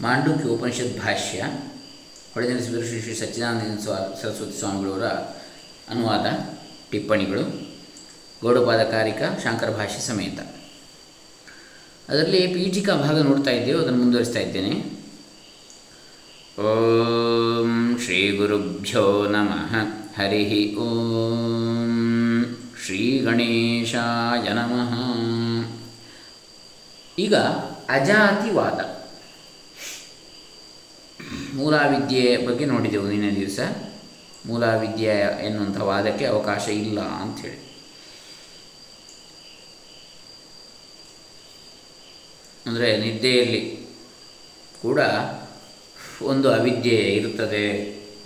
ಮಾಂಡುಕ್ಯ ಉಪನಿಷತ್ ಭಾಷ್ಯ ಹೊಳೆನರಸಿಂಹ ಶ್ರೀ ಶ್ರೀ ಸಚ್ಚಿದಾನಂದ ಸ್ವಾ, ಸರಸ್ವತಿ ಸ್ವಾಮಿಗಳವರ ಅನುವಾದ, ಟಿಪ್ಪಣಿಗಳು, ಗೌಡಪಾದಕಾರಿಕ ಶಾಂಕರ ಭಾಷೆ ಸಮೇತ. ಅದರಲ್ಲಿ ಪೀಠಿಕಾ ಭಾಗ ನೋಡ್ತಾ ಇದ್ದೇವೆ ಅದನ್ನು ಮುಂದುವರಿಸ್ತಾ ಇದ್ದೇನೆ. ಓಂ ಶ್ರೀ ಗುರುಭ್ಯೋ ನಮಃ. ಹರಿ ಓಂ ಶ್ರೀ ಗಣೇಶಾಯ ನಮಃ. ಈಗ ಅಜಾತಿವಾದ. ಮೂಲಾವಿದ್ಯೆ ಬಗ್ಗೆ ನೋಡಿದೆವು ನಿನ್ನೆ ದಿವಸ. ಮೂಲಾವಿದ್ಯೆ ಎನ್ನುವಂಥ ವಾದಕ್ಕೆ ಅವಕಾಶ ಇಲ್ಲ ಅಂಥೇಳಿ. ಅಂದರೆ ನಿದ್ದೆಯಲ್ಲಿ ಕೂಡ ಒಂದು ಅವಿದ್ಯೆ ಇರುತ್ತದೆ,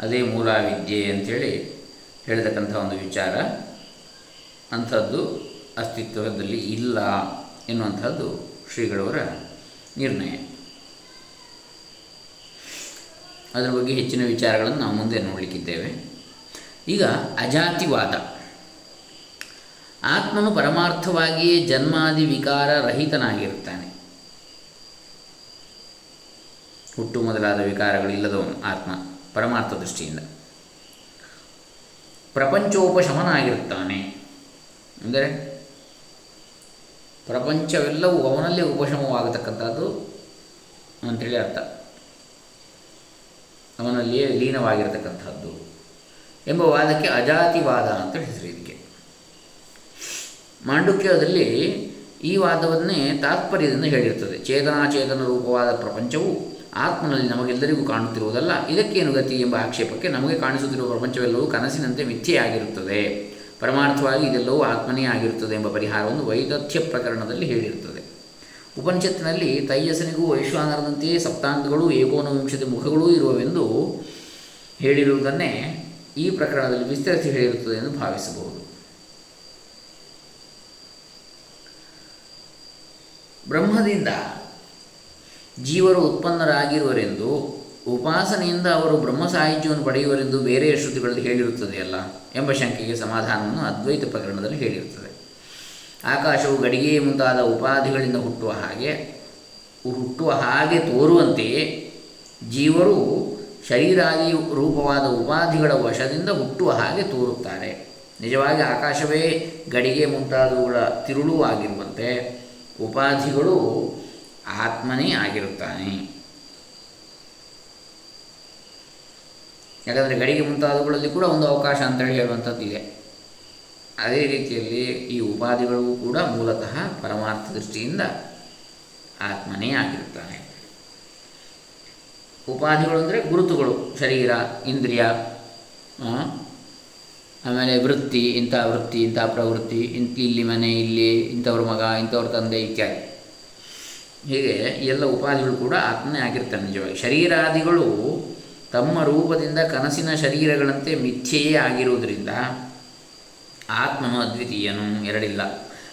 ಅದೇ ಮೂಲಾವಿದ್ಯೆ ಅಂಥೇಳಿ ಹೇಳತಕ್ಕಂಥ ಒಂದು ವಿಚಾರ. ಅಂಥದ್ದು ಅಸ್ತಿತ್ವದಲ್ಲಿ ಇಲ್ಲ ಎನ್ನುವಂಥದ್ದು ಶ್ರೀಗಳವರ ನಿರ್ಣಯ. ಅದರ ಬಗ್ಗೆ ಹೆಚ್ಚಿನ ವಿಚಾರಗಳನ್ನು ನಾವು ಮುಂದೆ ನೋಡಲಿಕ್ಕಿದ್ದೇವೆ. ಈಗ ಅಜಾತಿವಾದ. ಆತ್ಮನು ಪರಮಾರ್ಥವಾಗಿಯೇ ಜನ್ಮಾದಿ ವಿಕಾರ ರಹಿತನಾಗಿರುತ್ತಾನೆ. ಹುಟ್ಟು ಮೊದಲಾದ ವಿಕಾರಗಳಿಲ್ಲದವನು ಆತ್ಮ ಪರಮಾರ್ಥ ದೃಷ್ಟಿಯಿಂದ. ಪ್ರಪಂಚೋಪಶಮನಾಗಿರುತ್ತಾನೆ. ಅಂದರೆ ಪ್ರಪಂಚವೆಲ್ಲವೂ ಅವನಲ್ಲೇ ಉಪಶಮವಾಗತಕ್ಕಂಥದ್ದು ಅಂಥೇಳಿ ಅರ್ಥ. ಅವನಲ್ಲಿಯೇ ಲೀನವಾಗಿರತಕ್ಕಂಥದ್ದು ಎಂಬ ವಾದಕ್ಕೆ ಅಜಾತಿವಾದ ಅಂತ ಹೆಸರು ಇದಕ್ಕೆ. ಮಾಂಡುಕ್ಯದಲ್ಲಿ ಈ ವಾದವನ್ನೇ ತಾತ್ಪರ್ಯದಿಂದ ಹೇಳಿರ್ತದೆ. ಚೇತನಾಚೇತನ ರೂಪವಾದ ಪ್ರಪಂಚವು ಆತ್ಮನಲ್ಲಿ ನಮಗೆಲ್ಲರಿಗೂ ಕಾಣುತ್ತಿರುವುದಲ್ಲ, ಇದಕ್ಕೇನು ಗತಿ ಎಂಬ ಆಕ್ಷೇಪಕ್ಕೆ ನಮಗೆ ಕಾಣಿಸುತ್ತಿರುವ ಪ್ರಪಂಚವೆಲ್ಲವೂ ಕನಸಿನಂತೆ ಮಿಥ್ಯೆಯಾಗಿರುತ್ತದೆ. ಪರಮಾರ್ಥವಾಗಿ ಇದೆಲ್ಲವೂ ಆತ್ಮನೇ ಆಗಿರುತ್ತದೆ ಎಂಬ ಪರಿಹಾರವನ್ನು ವೈದತ್ಯ ಪ್ರಕರಣದಲ್ಲಿ ಹೇಳಿರುತ್ತದೆ ಉಪನಿಷತ್ತಿನಲ್ಲಿ ತೈಯಸನಿಗೂ ವೈಶ್ವಾನರದಂತೆಯೇ ಸಪ್ತಾಂಗಗಳು, ಏಕೋನವಿಂಶತಿ ಮುಖಗಳೂ ಇರುವವೆಂದು ಹೇಳಿರುವುದನ್ನೇ ಈ ಪ್ರಕರಣದಲ್ಲಿ ವಿಸ್ತರಿಸಿ ಹೇಳಿರುತ್ತದೆ ಎಂದು ಭಾವಿಸಬಹುದು. ಬ್ರಹ್ಮದಿಂದ ಜೀವರು ಉತ್ಪನ್ನರಾಗಿರುವರೆಂದು, ಉಪಾಸನೆಯಿಂದ ಅವರು ಬ್ರಹ್ಮ ಸಾಹಿತ್ಯವನ್ನು ಪಡೆಯುವರೆಂದು ಬೇರೆ ಶ್ರುತಿಗಳಲ್ಲಿ ಹೇಳಿರುತ್ತದೆಯಲ್ಲ ಎಂಬ ಶಂಕೆಗೆ ಸಮಾಧಾನವನ್ನು ಅದ್ವೈತ ಪ್ರಕರಣದಲ್ಲಿ ಹೇಳಿರುತ್ತದೆ. ಆಕಾಶವು ಗಡಿಗೆ ಮುಂತಾದ ಉಪಾಧಿಗಳಿಂದ ಹುಟ್ಟುವ ಹಾಗೆ ಹುಟ್ಟುವ ಹಾಗೆ ತೋರುವಂತೆಯೇ ಜೀವರು ಶರೀರಾದಿ ರೂಪವಾದ ಉಪಾಧಿಗಳ ವಶದಿಂದ ಹುಟ್ಟುವ ಹಾಗೆ ತೋರುತ್ತಾರೆ. ನಿಜವಾಗಿ ಆಕಾಶವೇ ಗಡಿಗೆ ಮುಂತಾದವುಗಳ ತಿರುಳು ಆಗಿರುವಂತೆ ಉಪಾಧಿಗಳು ಆತ್ಮನೇ ಆಗಿರುತ್ತಾನೆ. ಯಾಕಂದರೆ ಗಡಿಗೆ ಮುಂತಾದವುಗಳಲ್ಲಿ ಕೂಡ ಒಂದು ಅವಕಾಶ ಅಂತೇಳಿ ಹೇಳುವಂಥದ್ದು ಇದೆ ಅದೇ ರೀತಿಯಲ್ಲಿ ಈ ಉಪಾಧಿಗಳು ಕೂಡ ಮೂಲತಃ ಪರಮಾರ್ಥ ದೃಷ್ಟಿಯಿಂದ ಆತ್ಮನೇ ಆಗಿರುತ್ತಾನೆ ಉಪಾಧಿಗಳು ಅಂದರೆ ಗುರುತುಗಳು, ಶರೀರ, ಇಂದ್ರಿಯ ಆಮೇಲೆ ವೃತ್ತಿ, ಇಂಥ ವೃತ್ತಿ, ಇಂಥ ಪ್ರವೃತ್ತಿ ಇಂಥ ಇಲ್ಲಿ ಮನೆ, ಇಲ್ಲಿ ಇಂಥವ್ರ ಮಗ, ಇಂಥವ್ರ ತಂದೆ ಇತ್ಯಾದಿ. ಹೀಗೆ ಎಲ್ಲ ಉಪಾಧಿಗಳು ಕೂಡ ಆತ್ಮನೇ ಆಗಿರ್ತಾನೆ ನಿಜವಾಗಿ. ಶರೀರಾದಿಗಳು ತಮ್ಮ ರೂಪದಿಂದ ಕನಸಿನ ಶರೀರಗಳಂತೆ ಮಿಥ್ಯೆಯೇ ಆಗಿರುವುದರಿಂದ ಆತ್ಮನು ಅದ್ವಿತೀಯನು, ಎರಡಿಲ್ಲ.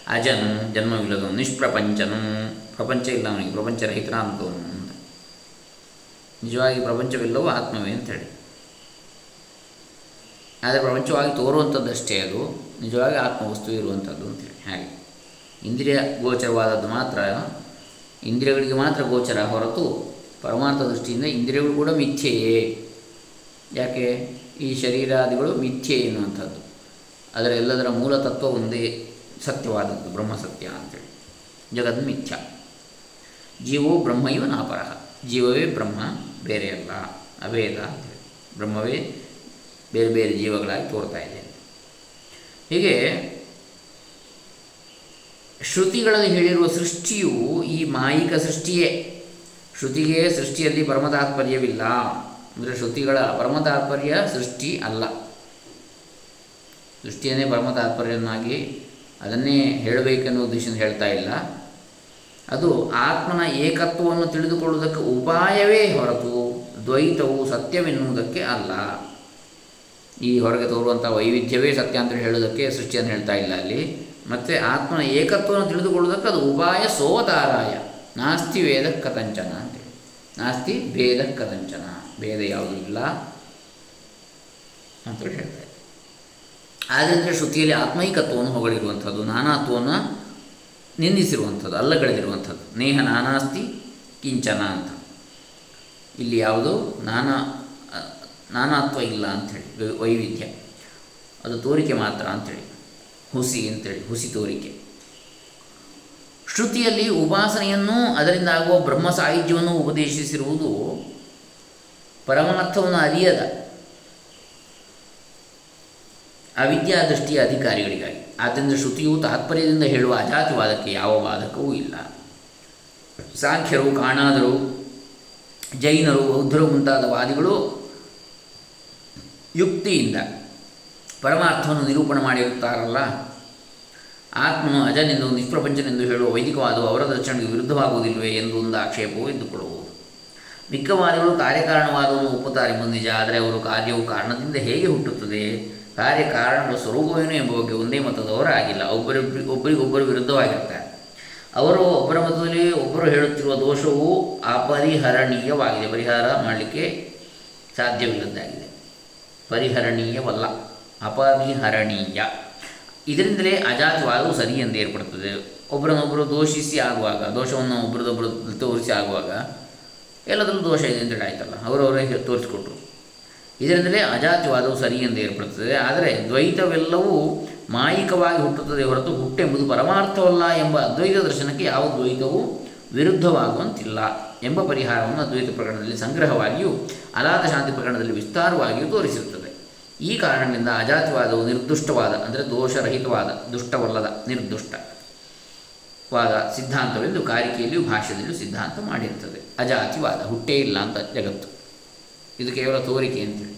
ಅಜನು, ಜನ್ಮವಿಲ್ಲದವನು, ನಿಷ್ಪ್ರಪಂಚನು. ಪ್ರಪಂಚ ಇಲ್ಲ ಅವನಿಗೆ ಪ್ರಪಂಚರಹಿತನಾದವನು ಅಂತ. ನಿಜವಾಗಿ ಪ್ರಪಂಚವಿಲ್ಲವೋ ಆತ್ಮವೇ ಅಂತೇಳಿ ಆದರೆ ಪ್ರಪಂಚವಾಗಿ ತೋರುವಂಥದ್ದಷ್ಟೇ ಅದು. ನಿಜವಾಗಿ ಆತ್ಮವಸ್ತು ಇರುವಂಥದ್ದು ಅಂತೇಳಿ ಹಾಗೆ. ಇಂದ್ರಿಯ ಗೋಚರವಾದದ್ದು ಮಾತ್ರ, ಇಂದ್ರಿಯಗಳಿಗೆ ಮಾತ್ರ ಗೋಚರ ಹೊರತು ಪರಮಾರ್ಥ ದೃಷ್ಟಿಯಿಂದ ಇಂದ್ರಿಯಗಳು ಕೂಡ ಮಿಥ್ಯೆಯೇ. ಯಾಕೆ? ಈ ಶರೀರಾದಿಗಳು ಮಿಥ್ಯೆ ಎನ್ನುವಂಥದ್ದು. ಅದರ ಎಲ್ಲದರ ಮೂಲ ತತ್ವ ಒಂದೇ ಸತ್ಯವಾದದ್ದು ಬ್ರಹ್ಮಸತ್ಯ ಅಂತೇಳಿ. ಜಗದ್ಮಿಥ್ಯ ಜೀವೋ ಜೀವೋ ಬ್ರಹ್ಮೈವ ನಾಪರ ಜೀವವೇ ಬ್ರಹ್ಮ ಬೇರೆ ಅಲ್ಲ ಅಭೇದ ಅಂತೇಳಿ. ಬ್ರಹ್ಮವೇ ಬೇರೆ ಬೇರೆ ಜೀವಗಳಾಗಿ ತೋರ್ತಾ ಇದೆ. ಹೀಗೆ ಶ್ರುತಿಗಳಲ್ಲಿ ಹೇಳಿರುವ ಸೃಷ್ಟಿಯು ಈ ಮಾಯಿಕ ಸೃಷ್ಟಿಯೇ. ಶ್ರುತಿಗೆ ಸೃಷ್ಟಿಯಲ್ಲಿ ಪರಮ ತಾತ್ಪರ್ಯವಿಲ್ಲ ಅಂದರೆ ಶ್ರುತಿಗಳ ಪರಮತಾತ್ಪರ್ಯ ಸೃಷ್ಟಿ ಅಲ್ಲ. ಸೃಷ್ಟಿಯನ್ನೇ ಪರಮ ತಾತ್ಪರ್ಯನಾಗಿ ಅದನ್ನೇ ಹೇಳಬೇಕೆನ್ನುವ ಉದ್ದೇಶದಿಂದ ಹೇಳ್ತಾ ಇಲ್ಲ. ಅದು ಆತ್ಮನ ಏಕತ್ವವನ್ನು ತಿಳಿದುಕೊಳ್ಳುವುದಕ್ಕೆ ಉಪಾಯವೇ ಹೊರತು ದ್ವೈತವು ಸತ್ಯವೆನ್ನುವುದಕ್ಕೆ ಅಲ್ಲ. ಈ ಹೊರಗೆ ತೋರುವಂಥ ವೈವಿಧ್ಯವೇ ಸತ್ಯ ಅಂತ ಹೇಳೋದಕ್ಕೆ ಸೃಷ್ಟಿಯನ್ನು ಹೇಳ್ತಾ ಇಲ್ಲ ಅಲ್ಲಿ. ಮತ್ತು ಆತ್ಮನ ಏಕತ್ವವನ್ನು ತಿಳಿದುಕೊಳ್ಳುವುದಕ್ಕೆ ಅದು ಉಪಾಯ ಸೋತಾರಾಯ. ನಾಸ್ತಿ ವೇದ ಕಥಂಚನ ಅಂತೇಳಿ ನಾಸ್ತಿ ಭೇದ ಕಥಂಚನ. ಭೇದ ಯಾವುದೂ ಇಲ್ಲ ಅಂತೇಳಿ ಹೇಳ್ತಾರೆ ಆದ್ದರಿಂದ ಶ್ರುತಿಯಲ್ಲಿ ಆತ್ಮೈಕತ್ವವನ್ನು ಹೊಗಳಿರುವಂಥದ್ದು ನಾನಾತ್ವವನ್ನು ನಿಂದಿಸಿರುವಂಥದ್ದು, ಅಲ್ಲಗಳೆದಿರುವಂಥದ್ದು. ನೇಹ ನಾನಾಸ್ತಿ, ಕಿಂಚನ ಅಂತ. ಇಲ್ಲಿ ಯಾವುದು? ನಾನಾ ನಾನಾತ್ವ ಇಲ್ಲ ಅಂಥೇಳಿ ವೈವಿಧ್ಯ. ಅದು ತೋರಿಕೆ ಮಾತ್ರ ಅಂಥೇಳಿ ಹುಸಿ ಅಂತೇಳಿ ಹುಸಿ ತೋರಿಕೆ. ಶ್ರುತಿಯಲ್ಲಿ ಉಪಾಸನೆಯನ್ನು ಅದರಿಂದ ಆಗುವ ಬ್ರಹ್ಮ ಸಾಹಿತ್ಯವನ್ನು ಉಪದೇಶಿಸಿರುವುದು ಪರಮಾರ್ಥವನ್ನು ಅರಿಯದ ಅವಿದ್ಯಾ ದೃಷ್ಟಿಯ ಅಧಿಕಾರಿಗಳಿಗಾಗಿ. ಆದ್ದರಿಂದ ಶ್ರುತಿಯು ತಾತ್ಪರ್ಯದಿಂದ ಹೇಳುವ ಅಜಾತಿವಾದಕ್ಕೆ ಯಾವ ವಾದಕವೂ ಇಲ್ಲ. ಸಾಂಖ್ಯರು ಕಾಣಾದರು ಜೈನರು, ಬೌದ್ಧರು ಮುಂತಾದ ವಾದಿಗಳು ಯುಕ್ತಿಯಿಂದ ಪರಮಾರ್ಥವನ್ನು ನಿರೂಪಣೆ ಮಾಡಿರುತ್ತಾರಲ್ಲ. ಆತ್ಮನು ಅಜನೆಂದು, ನಿಷ್ಪ್ರಪಂಚನೆಂದು ಹೇಳುವ ವೈದಿಕವಾದವು ಅವರ ದರ್ಶನಕ್ಕೆ ವಿರುದ್ಧವಾಗುವುದಿಲ್ಲವೇ ಎಂದು ಒಂದು ಆಕ್ಷೇಪವು ಎಂದುಕೊಳ್ಳುವುದು ಮಿಕ್ಕವಾದಿಗಳು ಕಾರ್ಯಕಾರಣವಾದವನ್ನು ಎಂಬುದು ನಿಜ. ಆದರೆ ಅವರು ಕಾರ್ಯವು ಕಾರಣದಿಂದ ಹೇಗೆ ಹುಟ್ಟುತ್ತದೆ? ಕಾರ್ಯ ಕಾರಣಗಳು ಸ್ವರೂಪವೇನು ಎಂಬ ಬಗ್ಗೆ ಒಂದೇ ಮತದವರಾಗಿಲ್ಲ ಒಬ್ಬರಿಬ್ಬರಿ ಒಬ್ಬರಿಗೊಬ್ಬರು ವಿರುದ್ಧವಾಗಿರ್ತಾರೆ. ಅವರು ಒಬ್ಬರ ಮತದಲ್ಲಿ ಒಬ್ಬರು ಹೇಳುತ್ತಿರುವ ದೋಷವು ಅಪರಿಹರಣೀಯವಾಗಿದೆ. ಪರಿಹಾರ ಮಾಡಲಿಕ್ಕೆ ಸಾಧ್ಯವಿಲ್ಲದ್ದಾಗಿದೆ. ಪರಿಹರಣೀಯವಲ್ಲ, ಅಪರಿಹರಣೀಯ. ಇದರಿಂದಲೇ ಅಜಾತವಾದವು ಸರಿ ಎಂದು ಏರ್ಪಡುತ್ತದೆ. ಒಬ್ಬರನ್ನೊಬ್ಬರು ದೋಷಿಸಿ ಆಗುವಾಗ, ದೋಷವನ್ನು ಒಬ್ಬರದೊಬ್ಬರು ತೋರಿಸಿ ಆಗುವಾಗ ಎಲ್ಲದರಲ್ಲೂ ದೋಷ ಇದೆ ಅಂತೇಳಿ ಆಯ್ತಲ್ಲ. ಅವರವರೇ ತೋರಿಸಿಕೊಟ್ರು. ಇದರಿಂದಲೇ ಅಜಾತಿವಾದವು ಸರಿ ಎಂದು ಏರ್ಪಡುತ್ತದೆ. ಆದರೆ ದ್ವೈತವೆಲ್ಲವೂ ಮಾಯಿಕವಾಗಿ ಹುಟ್ಟುತ್ತದೆ ಹೊರತು ಹುಟ್ಟೆಂಬುದು ಪರಮಾರ್ಥವಲ್ಲ ಎಂಬ ಅದ್ವೈತ ದರ್ಶನಕ್ಕೆ ಯಾವ ದ್ವೈತವೂ ವಿರುದ್ಧವಾಗುವಂತಿಲ್ಲ ಎಂಬ ಪರಿಹಾರವನ್ನು ಅದ್ವೈತ ಪ್ರಕರಣದಲ್ಲಿ ಸಂಗ್ರಹವಾಗಿಯೂ ಅಲಾತ ಶಾಂತಿ ಪ್ರಕರಣದಲ್ಲಿ ವಿಸ್ತಾರವಾಗಿಯೂ ತೋರಿಸಿರುತ್ತದೆ. ಈ ಕಾರಣದಿಂದ ಅಜಾತಿವಾದವು ನಿರ್ದುಷ್ಟವಾದ, ಅಂದರೆ ದೋಷರಹಿತವಾದ, ದುಷ್ಟವಲ್ಲದ ನಿರ್ದುಷ್ಟ ವಾದ ಸಿದ್ಧಾಂತವೆಂದು ಕಾರಿಕೆಯಲ್ಲಿಯೂ ಭಾಷ್ಯದಲ್ಲಿಯೂ ಸಿದ್ಧಾಂತ ಮಾಡಿರುತ್ತದೆ. ಅಜಾತಿವಾದ ಹುಟ್ಟೇ ಇಲ್ಲ ಅಂತ ಜಗತ್ತು. ಇದು ಕೇವಲ ತೋರಿಕೆ ಅಂತೇಳಿ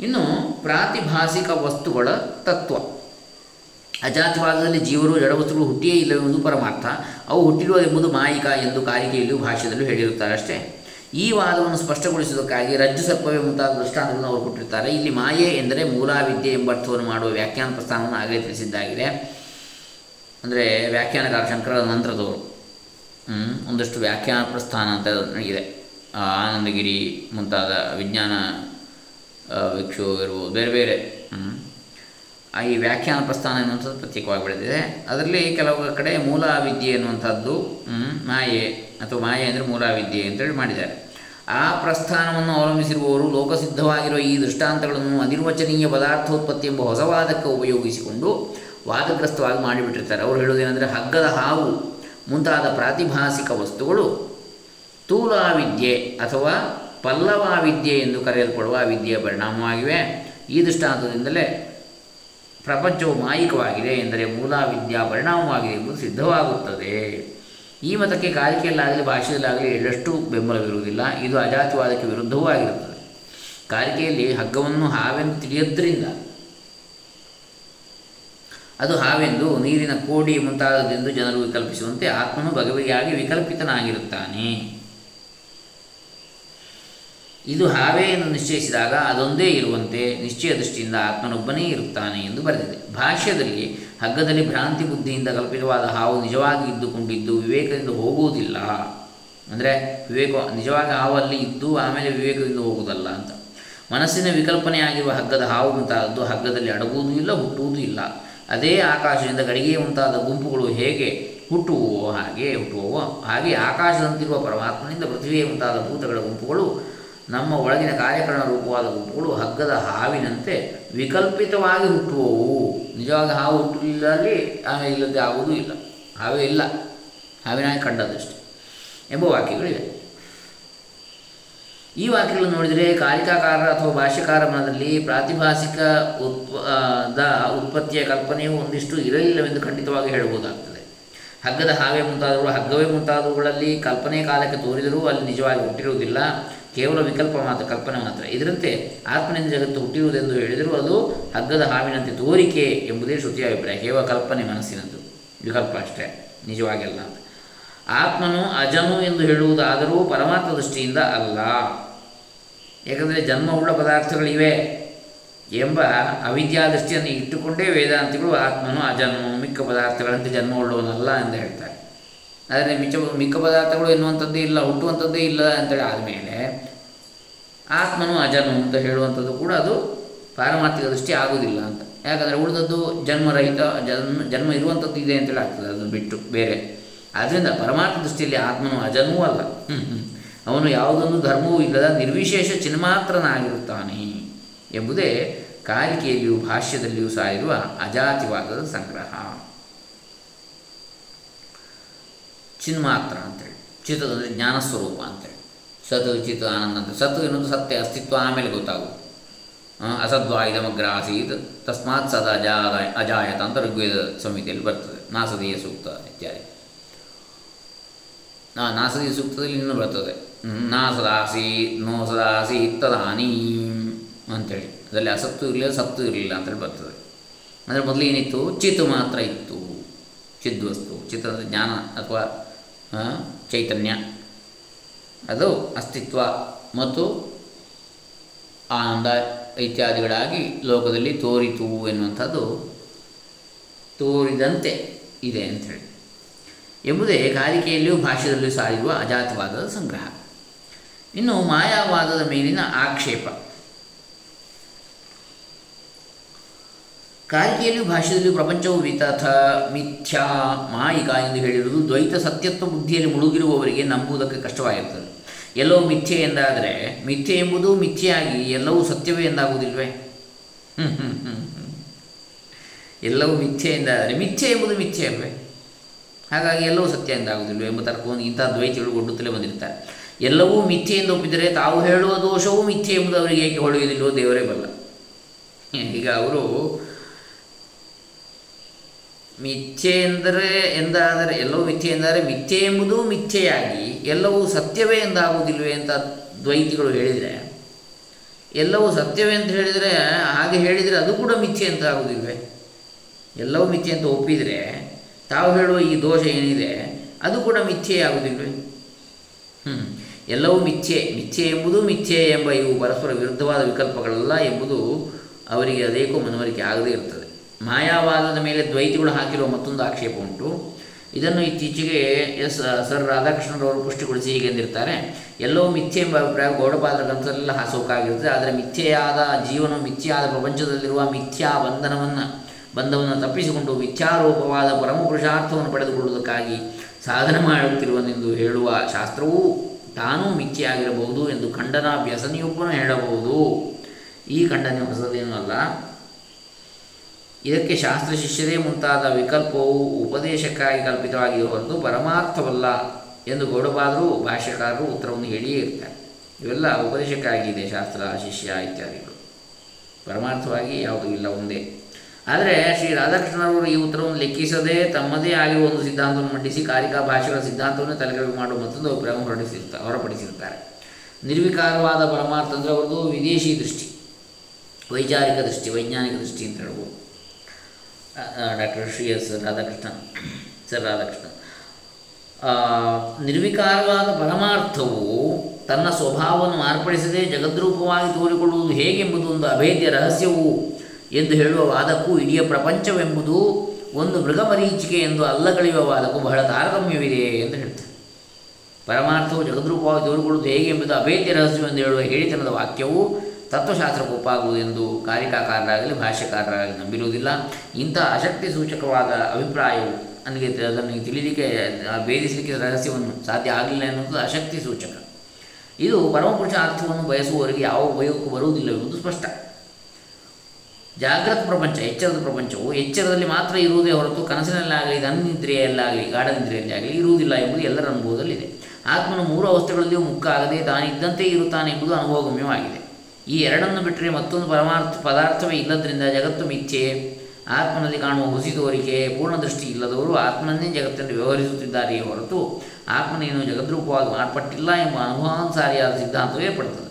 ಇನ್ನು ಪ್ರಾತಿಭಾಸಿಕ ವಸ್ತುಗಳ ತತ್ವ. ಅಜಾತಿವಾದದಲ್ಲಿ ಜೀವರು ಜಡವಸ್ತುಗಳು ಹುಟ್ಟಿಯೇ ಇಲ್ಲವೆಂಬುದು ಪರಮಾರ್ಥ. ಅವು ಹುಟ್ಟಿರುವ ಎಂಬುದು ಮಾಯಿಕ ಎಂದು ಕಾರಿಕೆಯಲ್ಲಿಯೂ ಭಾಷ್ಯದಲ್ಲೂ ಹೇಳಿರುತ್ತಾರೆ ಅಷ್ಟೇ. ಈ ವಾದವನ್ನು ಸ್ಪಷ್ಟಗೊಳಿಸುವುದಕ್ಕಾಗಿ ರಜ್ಜು ಸರ್ಪವೇ ಮುಂತಾದ ದೃಷ್ಟಾಂತಗಳನ್ನು ಅವರು ಕೊಟ್ಟಿರ್ತಾರೆ ಇಲ್ಲಿ ಮಾಯೆ ಎಂದರೆ ಮೂಲಾವಿದ್ಯೆ ಎಂಬ ಅರ್ಥವನ್ನು ಮಾಡುವ ವ್ಯಾಖ್ಯಾನ ಪ್ರಸ್ಥಾನವನ್ನು ಆಗಲೇ ತಿಳಿಸಿದ್ದಾಗಿದೆ. ಅಂದರೆ ವ್ಯಾಖ್ಯಾನಕಾರ ಶಂಕರ ನಂತರದವರು. ಒಂದಷ್ಟು ವ್ಯಾಖ್ಯಾನ ಪ್ರಸ್ಥಾನ ಅಂತ ಇದೆ ಆನಂದಗಿರಿ ಮುಂತಾದ ವಿಜ್ಞಾನ ಭಿಕ್ಷು ಇರ್ಬೋದು ಬೇರೆ ಬೇರೆ. ಆ ಈ ವ್ಯಾಖ್ಯಾನ ಪ್ರಸ್ಥಾನ ಎನ್ನುವಂಥದ್ದು ಪ್ರತ್ಯೇಕವಾಗಿ ಬೆಳೆದಿದೆ. ಅದರಲ್ಲಿ ಕೆಲವು ಕಡೆ ಮೂಲಾವಿದ್ಯೆ ಎನ್ನುವಂಥದ್ದು ಹ್ಮ್, ಮಾಯೆ ಅಥವಾ ಮಾಯೆ ಅಂದರೆ ಮೂಲಾವಿದ್ಯೆ ಅಂತೇಳಿ ಮಾಡಿದ್ದಾರೆ. ಆ ಪ್ರಸ್ಥಾನವನ್ನು ಅವಲಂಬಿಸಿರುವವರು ಲೋಕಸಿದ್ಧವಾಗಿರುವ ಈ ದೃಷ್ಟಾಂತಗಳನ್ನು ಅನಿರ್ವಚನೀಯ ಪದಾರ್ಥೋತ್ಪತ್ತಿ ಎಂಬ ಹೊಸ ವಾದಕ್ಕೆ ಉಪಯೋಗಿಸಿಕೊಂಡು ವಾದಗ್ರಸ್ತವಾಗಿ ಮಾಡಿಬಿಟ್ಟಿರ್ತಾರೆ. ಅವರು ಹೇಳುವುದೇನೆಂದರೆ ಹಗ್ಗದ ಹಾವು ಮುಂತಾದ ಪ್ರಾತಿಭಾಸಿಕ ವಸ್ತುಗಳು ಸ್ಥೂಲಾವಿದ್ಯೆ ಅಥವಾ ಪಲ್ಲವಾವಿದ್ಯೆ ಎಂದು ಕರೆಯಲ್ಪಡುವ ವಿದ್ಯೆಯ ಪರಿಣಾಮವಾಗಿವೆ. ಈ ದೃಷ್ಟಾಂತದಿಂದಲೇ ಪ್ರಪಂಚವು ಮಾಯಿಕವಾಗಿದೆ ಎಂದರೆ ಮೂಲಾವಿದ್ಯಾ ಪರಿಣಾಮವಾಗಿದೆ ಎಂಬುದು ಸಿದ್ಧವಾಗುತ್ತದೆ. ಈ ಮತಕ್ಕೆ ಕಾರಿಕೆಯಲ್ಲಾಗಲಿ, ಭಾಷೆಯಲ್ಲಾಗಲಿ ಎಳ್ಳಷ್ಟು ಬೆಂಬಲವಿರುವುದಿಲ್ಲ. ಇದು ಅಜಾತಿವಾದಕ್ಕೆ ವಿರುದ್ಧವೂ ಆಗಿರುತ್ತದೆ. ಕಾರಿಕೆಯಲ್ಲಿ ಹಗ್ಗವನ್ನು ಹಾವೆಂದು ತಿಳಿಯೋದ್ರಿಂದ, ಅದು ಹಾವೆಂದು ನೀರಿನ ಕೋಡಿ ಮುಂತಾದದೆಂದು ಜನರು ವಿಕಲ್ಪಿಸುವಂತೆ ಆತ್ಮನು ಭಗವಿಯಾಗಿ ವಿಕಲ್ಪಿತನಾಗಿರುತ್ತಾನೆ. ಇದು ಹಾವೇ ಎಂದು ನಿಶ್ಚಯಿಸಿದಾಗ ಅದೊಂದೇ ಇರುವಂತೆ ನಿಶ್ಚಯ ದೃಷ್ಟಿಯಿಂದ ಆತ್ಮನೊಬ್ಬನೇ ಇರುತ್ತಾನೆ ಎಂದು ಬರೆದಿದೆ. ಭಾಷ್ಯದಲ್ಲಿ ಹಗ್ಗದಲ್ಲಿ ಭ್ರಾಂತಿ ಬುದ್ಧಿಯಿಂದ ಕಲ್ಪಿತವಾದ ಹಾವು ನಿಜವಾಗಿ ಇದ್ದುಕೊಂಡಿದ್ದು ವಿವೇಕದಿಂದ ಹೋಗುವುದಿಲ್ಲ. ಅಂದರೆ ವಿವೇಕ, ನಿಜವಾಗಿ ಹಾವು ಅಲ್ಲಿ ಇದ್ದು ಆಮೇಲೆ ವಿವೇಕದಿಂದ ಹೋಗುವುದಲ್ಲ ಅಂತ. ಮನಸ್ಸಿನ ವಿಕಲ್ಪನೆಯಾಗಿರುವ ಹಗ್ಗದ ಹಾವು ಮುಂತಾದದ್ದು ಹಗ್ಗದಲ್ಲಿ ಅಡಗುವುದೂ ಇಲ್ಲ, ಹುಟ್ಟುವುದೂ ಇಲ್ಲ. ಅದೇ ಆಕಾಶದಿಂದ ಗಡಿಗೆ ಮುಂತಾದ ಗುಂಪುಗಳು ಹೇಗೆ ಹುಟ್ಟುವೋ ಹಾಗೆ ಹುಟ್ಟುವೋ ಹಾಗೆ ಆಕಾಶದಂತಿರುವ ಪರಮಾತ್ಮನಿಂದ ಪೃಥ್ವಿಯೇ ಮುಂತಾದ ಭೂತಗಳ ಗುಂಪುಗಳು ನಮ್ಮ ಒಳಗಿನ ಕಾರ್ಯಕರಣ ರೂಪವಾದ ಗುಂಪುಗಳು ಹಗ್ಗದ ಹಾವಿನಂತೆ ವಿಕಲ್ಪಿತವಾಗಿ ಹುಟ್ಟುವವು. ನಿಜವಾಗಿ ಹಾವು ಹುಟ್ಟಲಿಲ್ಲಲ್ಲಿ ಆಮೇಲೆ ಇಲ್ಲದೆ ಆಗುವುದೂ ಇಲ್ಲ. ಹಾವೇ ಇಲ್ಲ. ಹಾವಿನಾಗಿ ಕಂಡದಷ್ಟೇ ಎಂಬ ವಾಕ್ಯಗಳಿವೆ. ಈ ವಾಕ್ಯಗಳನ್ನು ನೋಡಿದರೆ ಕಾಲಿಕಾಕಾರ ಅಥವಾ ಭಾಷ್ಯಕಾರ ಮನದಲ್ಲಿ ಪ್ರಾತಿಭಾಸಿಕ ಉತ್ಪದ ಉತ್ಪತ್ತಿಯ ಕಲ್ಪನೆಯು ಒಂದಿಷ್ಟು ಇರಲಿಲ್ಲವೆಂದು ಖಂಡಿತವಾಗಿ ಹೇಳಬಹುದಾಗ್ತದೆ. ಹಗ್ಗದ ಹಾವೇ ಮುಂತಾದವುಗಳು ಹಗ್ಗವೇ ಮುಂತಾದವುಗಳಲ್ಲಿ ಕಲ್ಪನೆ ಕಾಲಕ್ಕೆ ತೋರಿದರೂ ಅಲ್ಲಿ ನಿಜವಾಗಿ ಹುಟ್ಟಿರುವುದಿಲ್ಲ. ಕೇವಲ ವಿಕಲ್ಪ ಮಾತ್ರ, ಕಲ್ಪನೆ ಮಾತ್ರ. ಇದರಂತೆ ಆತ್ಮನಿಂದ ಜಗತ್ತು ಹುಟ್ಟಿರುವುದೆಂದು ಹೇಳಿದರೂ ಅದು ಹಗ್ಗದ ಹಾವಿನಂತೆ ತೋರಿಕೆ ಎಂಬುದೇ ಶ್ರುತಿಯ ಅಭಿಪ್ರಾಯ. ಕೇವಲ ಕಲ್ಪನೆ ಮನಸ್ಸಿನದ್ದು. ವಿಕಲ್ಪ ಅಷ್ಟೇ. ನಿಜವಾಗಿಲ್ಲ ಅಂತ. ಆತ್ಮನು ಅಜನು ಎಂದು ಹೇಳುವುದಾದರೂ ಪರಮಾತ್ಮ ದೃಷ್ಟಿಯಿಂದ ಅಲ್ಲ. ಏಕೆಂದರೆ ಜನ್ಮವುಳ್ಳ ಪದಾರ್ಥಗಳಿವೆ ಎಂಬ ಅವಿದ್ಯಾ ದೃಷ್ಟಿಯನ್ನು ಇಟ್ಟುಕೊಂಡೇ ವೇದಾಂತಿಗಳು ಆತ್ಮನು ಅಜನು, ಮಿಕ್ಕ ಪದಾರ್ಥಗಳಂತೆ ಜನ್ಮವುಳ್ಳವನಲ್ಲ ಎಂದು ಹೇಳ್ತಾರೆ. ಆದರೆ ಮಿಚ್ಚ ಮಿಕ್ಕ ಪದಾರ್ಥಗಳು ಎನ್ನುವಂಥದ್ದೇ ಇಲ್ಲ, ಹುಟ್ಟುವಂಥದ್ದೇ ಇಲ್ಲ ಅಂತೇಳಿ ಆದಮೇಲೆ ಆತ್ಮನು ಅಜನು ಅಂತ ಹೇಳುವಂಥದ್ದು ಕೂಡ ಅದು ಪಾರಮಾರ್ಥಿಕ ದೃಷ್ಟಿ ಆಗುವುದಿಲ್ಲ ಅಂತ. ಯಾಕಂದರೆ ಉಳಿದದ್ದು ಜನ್ಮರಹಿತ, ಜನ್ಮ ಜನ್ಮ ಇರುವಂಥದ್ದು ಇದೆ ಅಂತೇಳಿ ಆಗ್ತದೆ ಅದನ್ನು ಬಿಟ್ಟು ಬೇರೆ. ಆದ್ದರಿಂದ ಪರಮಾರ್ಥ ದೃಷ್ಟಿಯಲ್ಲಿ ಆತ್ಮನು ಅಜನೂ ಅಲ್ಲ. ಅವನು ಯಾವುದೊಂದು ಧರ್ಮವೂ ಇಲ್ಲದ ನಿರ್ವಿಶೇಷ ಚಿನ್ಮಾತ್ರನಾಗಿರುತ್ತಾನೆ ಎಂಬುದೇ ಕಾರಿಕೆಯಲ್ಲಿಯೂ ಭಾಷ್ಯದಲ್ಲಿಯೂ ಸಹ ಇರುವ ಅಜಾತಿವಾದದ ಸಂಗ್ರಹ. ಚಿನ್ಮಾತ್ರ ಅಂತೇಳಿ, ಚಿತ್ತದಂದರೆ ಜ್ಞಾನಸ್ವರೂಪ ಅಂತೇಳಿ. ಸತ್ ವಿಚಿತ್ ಆನಂದ ಸತ್ ಎನ್ನುವುದು ಸತ್ಯ, ಅಸ್ತಿತ್ವ ಆಮೇಲೆ ಗೊತ್ತಾಗುವುದು. ಅಸದ್ವಾ ಇದಮಗ್ರ ಆಸೀತ್ ತಸ್ಮಾತ್ ಸದ ಅಜಾದ ಅಜಾಯತ ಅಂತ ಋಗ್ವೇದ ಸಂಹಿತೆಯಲ್ಲಿ ಬರ್ತದೆ. ನಾಸದೀಯ ಸೂಕ್ತ ಇತ್ಯಾದಿ. ನಾಸದೀಯ ಸೂಕ್ತದಲ್ಲಿ ಇನ್ನೂ ಬರ್ತದೆ. ನಾ ಸದಾಸಿ ನೋ ಸದಾಸಿ ತದಾನೀ ಅಂಥೇಳಿ ಅದರಲ್ಲಿ ಅಸತ್ತು ಇರಲಿಲ್ಲ, ಸತ್ತು ಇರಲಿಲ್ಲ ಅಂತೇಳಿ ಬರ್ತದೆ. ಅಂದರೆ ಮೊದಲು ಏನಿತ್ತು? ಚಿತ್ ಮಾತ್ರ ಇತ್ತು. ಚಿದ್ವಸ್ತು ಚಿತ್ರದ ಜ್ಞಾನ ಅಥವಾ ಚೈತನ್ಯ. ಅದು ಅಸ್ತಿತ್ವ ಮತ್ತು ಆನಂದ ಇತ್ಯಾದಿಗಳಾಗಿ ಲೋಕದಲ್ಲಿ ತೋರಿತು ಎನ್ನುವಂಥದ್ದು ತೋರಿದಂತೆ ಇದೆ ಅಂಥೇಳಿ. ಎಂಬುದೇ ಕಾರಿಕೆಯಲ್ಲಿಯೂ ಭಾಷ್ಯದಲ್ಲಿಯೂ ಸಾರಿರುವ ಅಜಾತವಾದದ ಸಂಗ್ರಹ. ಇನ್ನು ಮಾಯಾವಾದದ ಮೇಲಿನ ಆಕ್ಷೇಪ. ಕಾರಿಕೆಯಲ್ಲಿಯೂ ಭಾಷೆಯಲ್ಲಿಯೂ ಪ್ರಪಂಚವು ವಿತಥ, ಮಿಥ್ಯಾ, ಮಾಯಿಕ ಎಂದು ಹೇಳಿರುವುದು ದ್ವೈತ ಸತ್ಯತ್ವ ಬುದ್ಧಿಯಲ್ಲಿ ಮುಳುಗಿರುವವರಿಗೆ ನಂಬುವುದಕ್ಕೆ ಕಷ್ಟವಾಗಿರ್ತದೆ ಎಲ್ಲವೂ ಮಿಥ್ಯೆ ಎಂದಾದರೆ ಮಿಥ್ಯೆ ಎಂಬುದು ಮಿಥ್ಯೆಯಾಗಿ ಎಲ್ಲವೂ ಸತ್ಯವೇ ಎಂದಾಗುವುದಿಲ್ವೇ? ಎಲ್ಲವೂ ಮಿಥ್ಯೆ ಎಂದಾದರೆ ಮಿಥ್ಯೆ ಎಂಬುದು ಮಿಥ್ಯೆ ಅಲ್ವೇ? ಹಾಗಾಗಿ ಎಲ್ಲವೂ ಸತ್ಯ ಎಂದಾಗುವುದಿಲ್ವೇ ಎಂಬ ತರ್ಕವನ್ನು ಇಂಥ ದ್ವೈತಿಗಳು ಒಡ್ಡುತ್ತಲೇ ಬಂದಿರ್ತಾರೆ ಎಲ್ಲವೂ ಮಿಥ್ಯೆ ಎಂದು ಒಪ್ಪಿದರೆ ತಾವು ಹೇಳುವ ದೋಷವೂ ಮಿಥ್ಯೆ ಎಂಬುದು ಅವರಿಗೆ ಏಕೆ ಹೊಳೆಯುವುದಿಲ್ಲವೋ ದೇವರೇ ಬಲ್ಲ. ಈಗ ಅವರು ಮಿಥ್ಯೆ ಎಂದರೆ ಎಂದಾದರೆ ಎಲ್ಲವೂ ಮಿಥ್ಯೆ ಎಂದರೆ ಮಿಥ್ಯೆ ಎಂಬುದು ಮಿಥ್ಯೆಯಾಗಿ, ಎಲ್ಲವೂ ಸತ್ಯವೇ ಎಂದಾಗುವುದಿಲ್ಲವೇ ಅಂತ ದ್ವೈತಿಗಳು ಹೇಳಿದರೆ. ಎಲ್ಲವೂ ಸತ್ಯವೇ ಅಂತ ಹೇಳಿದರೆ, ಹಾಗೆ ಹೇಳಿದರೆ ಅದು ಕೂಡ ಮಿಥ್ಯೆ ಅಂತ ಆಗುವುದಿಲ್ವೇ? ಎಲ್ಲವೂ ಮಿಥ್ಯೆ ಅಂತ ಒಪ್ಪಿದರೆ, ತಾವು ಹೇಳುವ ಈ ದೋಷ ಏನಿದೆ, ಅದು ಕೂಡ ಮಿಥ್ಯೆ ಆಗುವುದಿಲ್ವೇ? ಹ್ಞೂ ಎಲ್ಲವೂ ಮಿಥ್ಯೆ ಮಿಥ್ಯೆ ಎಂಬುದು ಮಿಥ್ಯೆ ಎಂಬ ಇವು ಪರಸ್ಪರ ವಿರುದ್ಧವಾದ ವಿಕಲ್ಪಗಳಲ್ಲ ಎಂಬುದು ಅವರಿಗೆ ಅದೇಕೋ ಮನವರಿಕೆ ಆಗದೇ ಇರ್ತದೆ. ಮಾಯಾವಾದದ ಮೇಲೆ ದ್ವೈತಿಗಳು ಹಾಕಿರುವ ಮತ್ತೊಂದು ಆಕ್ಷೇಪ ಉಂಟು. ಇದನ್ನು ಇತ್ತೀಚೆಗೆ ಎಸ್ ಸರ್ ರಾಧಾಕೃಷ್ಣರವರು ಪುಷ್ಟಿಗೊಳಿಸಿ ಹೀಗೆ ಎಂದಿರ್ತಾರೆ ಎಲ್ಲವೂ ಮಿಥ್ಯೆ ಎಂಬ ಅಭಿಪ್ರಾಯ ಗೌಡಪಾದ್ರ ಗ್ರಂಥದಲ್ಲೆಲ್ಲ ಹಾಸೋಕಾಗಿರುತ್ತೆ, ಆದರೆ ಮಿಥ್ಯೆಯಾದ ಜೀವನ ಮಿಥ್ಯೆಯಾದ ಪ್ರಪಂಚದಲ್ಲಿರುವ ಮಿಥ್ಯಾ ಬಂಧನವನ್ನು, ಬಂಧವನ್ನು ತಪ್ಪಿಸಿಕೊಂಡು ಮಿಥ್ಯಾರೂಪವಾದ ಪರಮ ಪುರುಷಾರ್ಥವನ್ನು ಪಡೆದುಕೊಳ್ಳುವುದಕ್ಕಾಗಿ ಸಾಧನೆ ಮಾಡುತ್ತಿರುವನೆಂದು ಹೇಳುವ ಶಾಸ್ತ್ರವೂ ತಾನೂ ಮಿಥ್ಯೆಯಾಗಿರಬಹುದು ಎಂದು ಖಂಡನಾಭ್ಯಸನಿಯೊಬ್ಬನು ಹೇಳಬಹುದು. ಈ ಖಂಡನೆ ಹೊಸದೇನೂ ಅಲ್ಲ. ಇದಕ್ಕೆ ಶಾಸ್ತ್ರ ಶಿಷ್ಯರೇ ಮುಂತಾದ ವಿಕಲ್ಪವು ಉಪದೇಶಕ್ಕಾಗಿ ಕಲ್ಪಿತವಾಗಿದೆ ಹೊರತು ಪರಮಾರ್ಥವಲ್ಲ ಎಂದು ಗೌಡಬಾದರೂ ಭಾಷ್ಯಕಾರರು ಉತ್ತರವನ್ನು ಹೇಳಿಯೇ ಇರ್ತಾರೆ. ಇವೆಲ್ಲ ಉಪದೇಶಕ್ಕಾಗಿದೆ ಶಾಸ್ತ್ರ, ಶಿಷ್ಯ ಇತ್ಯಾದಿಗಳು. ಪರಮಾರ್ಥವಾಗಿ ಯಾವುದೂ ಇಲ್ಲ ಒಂದೇ. ಆದರೆ ಶ್ರೀ ರಾಧಾಕೃಷ್ಣರವರು ಈ ಉತ್ತರವನ್ನು ಲೆಕ್ಕಿಸದೆ ತಮ್ಮದೇ ಆಗಿರುವ ಒಂದು ಸಿದ್ಧಾಂತವನ್ನು ಮಂಡಿಸಿ ಕಾರಿಕಾ ಭಾಷೆಗಳ ಸಿದ್ಧಾಂತವನ್ನು ತಲೆಕೆಳಗೆ ಮಾಡುವ ಮತ್ತೊಂದು ಅಭಿಪ್ರಾಯ ಹೊರಡಿಸಿರ್ತಾರೆ ಹೊರಪಡಿಸಿರ್ತಾರೆ. ನಿರ್ವಿಕಾರವಾದ ಪರಮಾರ್ಥ ಅಂದರೆ ಅವ್ರದ್ದು ವಿದೇಶಿ ದೃಷ್ಟಿ, ವೈಚಾರಿಕ ದೃಷ್ಟಿ, ವೈಜ್ಞಾನಿಕ ದೃಷ್ಟಿ ಅಂತ ಹೇಳ್ಬೋದು. Doctor Shri S Radhakrishna sir Radhakrishna. ನಿರ್ವಿಕಾರವಾದ ಪರಮಾರ್ಥವು ತನ್ನ ಸ್ವಭಾವವನ್ನು ಮಾರ್ಪಡಿಸದೆ ಜಗದ್ರೂಪವಾಗಿ ತೋರಿಕೊಳ್ಳುವುದು ಹೇಗೆಂಬುದು ಒಂದು ಅಭೇದ್ಯ ರಹಸ್ಯವು ಎಂದು ಹೇಳುವ ವಾದಕ್ಕೂ ಇಡೀ ಪ್ರಪಂಚವೆಂಬುದು ಒಂದು ಮೃಗಮರೀಚಿಕೆ ಎಂದು ಅಲ್ಲಗಳೆಯುವ ವಾದಕ್ಕೂ ಬಹಳ ತಾರತಮ್ಯವಿದೆ ಎಂದು ಹೇಳ್ತಾರೆ. ಪರಮಾರ್ಥವು ಜಗದ್ರೂಪವಾಗಿ ತೋರಿಕೊಳ್ಳುವುದು ಹೇಗೆ ಎಂಬುದು ಅಭೇದ್ಯ ರಹಸ್ಯವೆಂದು ಹೇಳುವ ಹೇಳಿತನದ ವಾಕ್ಯವು ತತ್ವಶಾಸ್ತ್ರಕ್ಕೆ ಒಪ್ಪಾಗುವುದೆಂದು ಕಾರಿಕಾಕಾರರಾಗಲಿ, ಭಾಷ್ಯಕಾರರಾಗಲಿ ನಂಬಿರುವುದಿಲ್ಲ. ಇಂಥ ಅಶಕ್ತಿ ಸೂಚಕವಾದ ಅಭಿಪ್ರಾಯವು ನನಗೆ ಅದನ್ನು ತಿಳಿಲಿಕ್ಕೆ ಭೇದಿಸಲಿಕ್ಕೆ ರಹಸ್ಯವನ್ನು ಸಾಧ್ಯ ಆಗಲಿಲ್ಲ ಎನ್ನುವುದು ಅಶಕ್ತಿ ಸೂಚಕ ಇದು ಪರಮಪುರುಷ ಅರ್ಥವನ್ನು ಬಯಸುವವರಿಗೆ ಯಾವ ಉಪಯೋಗಕ್ಕೂ ಬರುವುದಿಲ್ಲ ಎಂಬುದು ಸ್ಪಷ್ಟ. ಜಾಗೃತ ಪ್ರಪಂಚ, ಎಚ್ಚರದ ಪ್ರಪಂಚವು ಎಚ್ಚರದಲ್ಲಿ ಮಾತ್ರ ಇರುವುದೇ ಹೊರತು ಕನಸಿನಲ್ಲಾಗಲಿ ಗಾಢ ಗಾಢನಿದ್ರೆಯಲ್ಲಿ ಆಗಲಿ ಇರುವುದಿಲ್ಲ ಎಂಬುದು ಎಲ್ಲರ ಅನುಭವದಲ್ಲಿದೆ. ಆತ್ಮನು ಮೂರು ಅವಸ್ಥೆಗಳಲ್ಲಿಯೂ ಮುಕ್ಕಾಗದೆ ತಾನಿದ್ದಂತೆ ಇರುತ್ತಾನೆ ಎಂಬುದು ಅನುಭವಗಮ್ಯವಾಗಿದೆ. ಈ ಎರಡನ್ನು ಬಿಟ್ಟರೆ ಮತ್ತೊಂದು ಪರಮಾರ್ಥ ಪದಾರ್ಥವೇ ಇಲ್ಲದರಿಂದ ಜಗತ್ತು ಮಿಥ್ಯೆ. ಆತ್ಮನಲ್ಲಿ ಕಾಣುವ ಹುಸಿ ತೋರಿಕೆ ಪೂರ್ಣ ದೃಷ್ಟಿ ಇಲ್ಲದವರು ಆತ್ಮನನ್ನೇ ಜಗತ್ತನ್ನು ವ್ಯವಹರಿಸುತ್ತಿದ್ದಾರೆಯೇ ಹೊರತು ಆತ್ಮನೇನು ಜಗದ್ರೂಪವಾಗಿ ಮಾರ್ಪಟ್ಟಿಲ್ಲ ಎಂಬ ಅನುಭವಾನುಸಾರಿಯಾದ ಸಿದ್ಧಾಂತವೇ ಪಡುತ್ತದೆ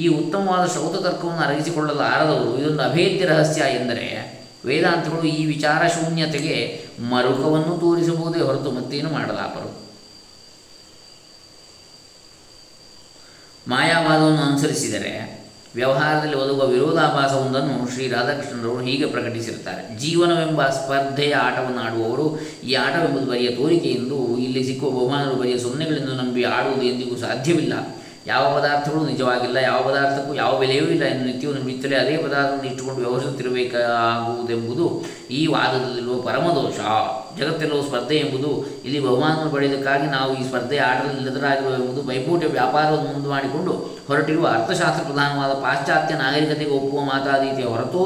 ಈ ಉತ್ತಮವಾದ ಶ್ರೌತ ತರ್ಕವನ್ನು ಅರಗಿಸಿಕೊಳ್ಳಲು ಆರದವರು ಇದೊಂದು ಅಭೇದ್ಯ ರಹಸ್ಯ ಎಂದರೆ ವೇದಾಂತಗಳು ಈ ವಿಚಾರ ಶೂನ್ಯತೆಗೆ ಮರುಕವನ್ನು ತೋರಿಸಬಹುದೇ ಹೊರತು ಮತ್ತೇನು ಮಾಡಲಾಪರು. ಮಾಯಾವಾದವನ್ನು ಅನುಸರಿಸಿದರೆ ವ್ಯವಹಾರದಲ್ಲಿ ಒದಗುವ ವಿರೋಧಾಭಾಸವೊಂದನ್ನು ಶ್ರೀ ರಾಧಾಕೃಷ್ಣರವರು ಹೀಗೆ ಪ್ರಕಟಿಸಿರುತ್ತಾರೆ. ಜೀವನವೆಂಬ ಸ್ಪರ್ಧೆಯ ಆಟವನ್ನು ಆಡುವವರು ಈ ಆಟವೆಂಬುದು ಬರಿಯ ತೋರಿಕೆ ಎಂದು ಇಲ್ಲಿ ಸಿಕ್ಕುವ ಬಹುಮಾನರು ಬರಿಯ ಸೊನ್ನೆಗಳೆಂದು ನಂಬಿ ಆಡುವುದು ಎಂದಿಗೂ ಸಾಧ್ಯವಿಲ್ಲ. ಯಾವ ಪದಾರ್ಥಗಳು ನಿಜವಾಗಿಲ್ಲ, ಯಾವ ಪದಾರ್ಥಕ್ಕೂ ಯಾವ ಬೆಲೆಯೂ ಇಲ್ಲ ಎಂದು ನಿತ್ಯವೂ ನಂಬಿತ್ತಲೇ ಅದೇ ಪದಾರ್ಥವನ್ನು ಇಟ್ಟುಕೊಂಡು ವ್ಯವಹರಿಸುತ್ತಿರಬೇಕಾಗುವುದೆಂಬುದು ಈ ವಾದದಲ್ಲಿರುವ ಪರಮದೋಷ. ಜಗತ್ತೆಲ್ಲವೂ ಸ್ಪರ್ಧೆ ಎಂಬುದು ಇಲ್ಲಿ ಬಹುಮಾನವನ್ನು ಪಡೆಯುವುದಕ್ಕಾಗಿ ನಾವು ಈ ಸ್ಪರ್ಧೆ ನಿರತರಾಗಿರುವ ಎಂಬುದು ಪೈಪೋಟಿ ವ್ಯಾಪಾರವನ್ನು ಮುಂದೆ ಮಾಡಿಕೊಂಡು ಹೊರಟಿರುವ ಅರ್ಥಶಾಸ್ತ್ರ ಪ್ರಧಾನವಾದ ಪಾಶ್ಚಾತ್ಯ ನಾಗರಿಕತೆಗೆ ಒಪ್ಪುವ ಮಾತಾದೀತಿಯ ಹೊರತು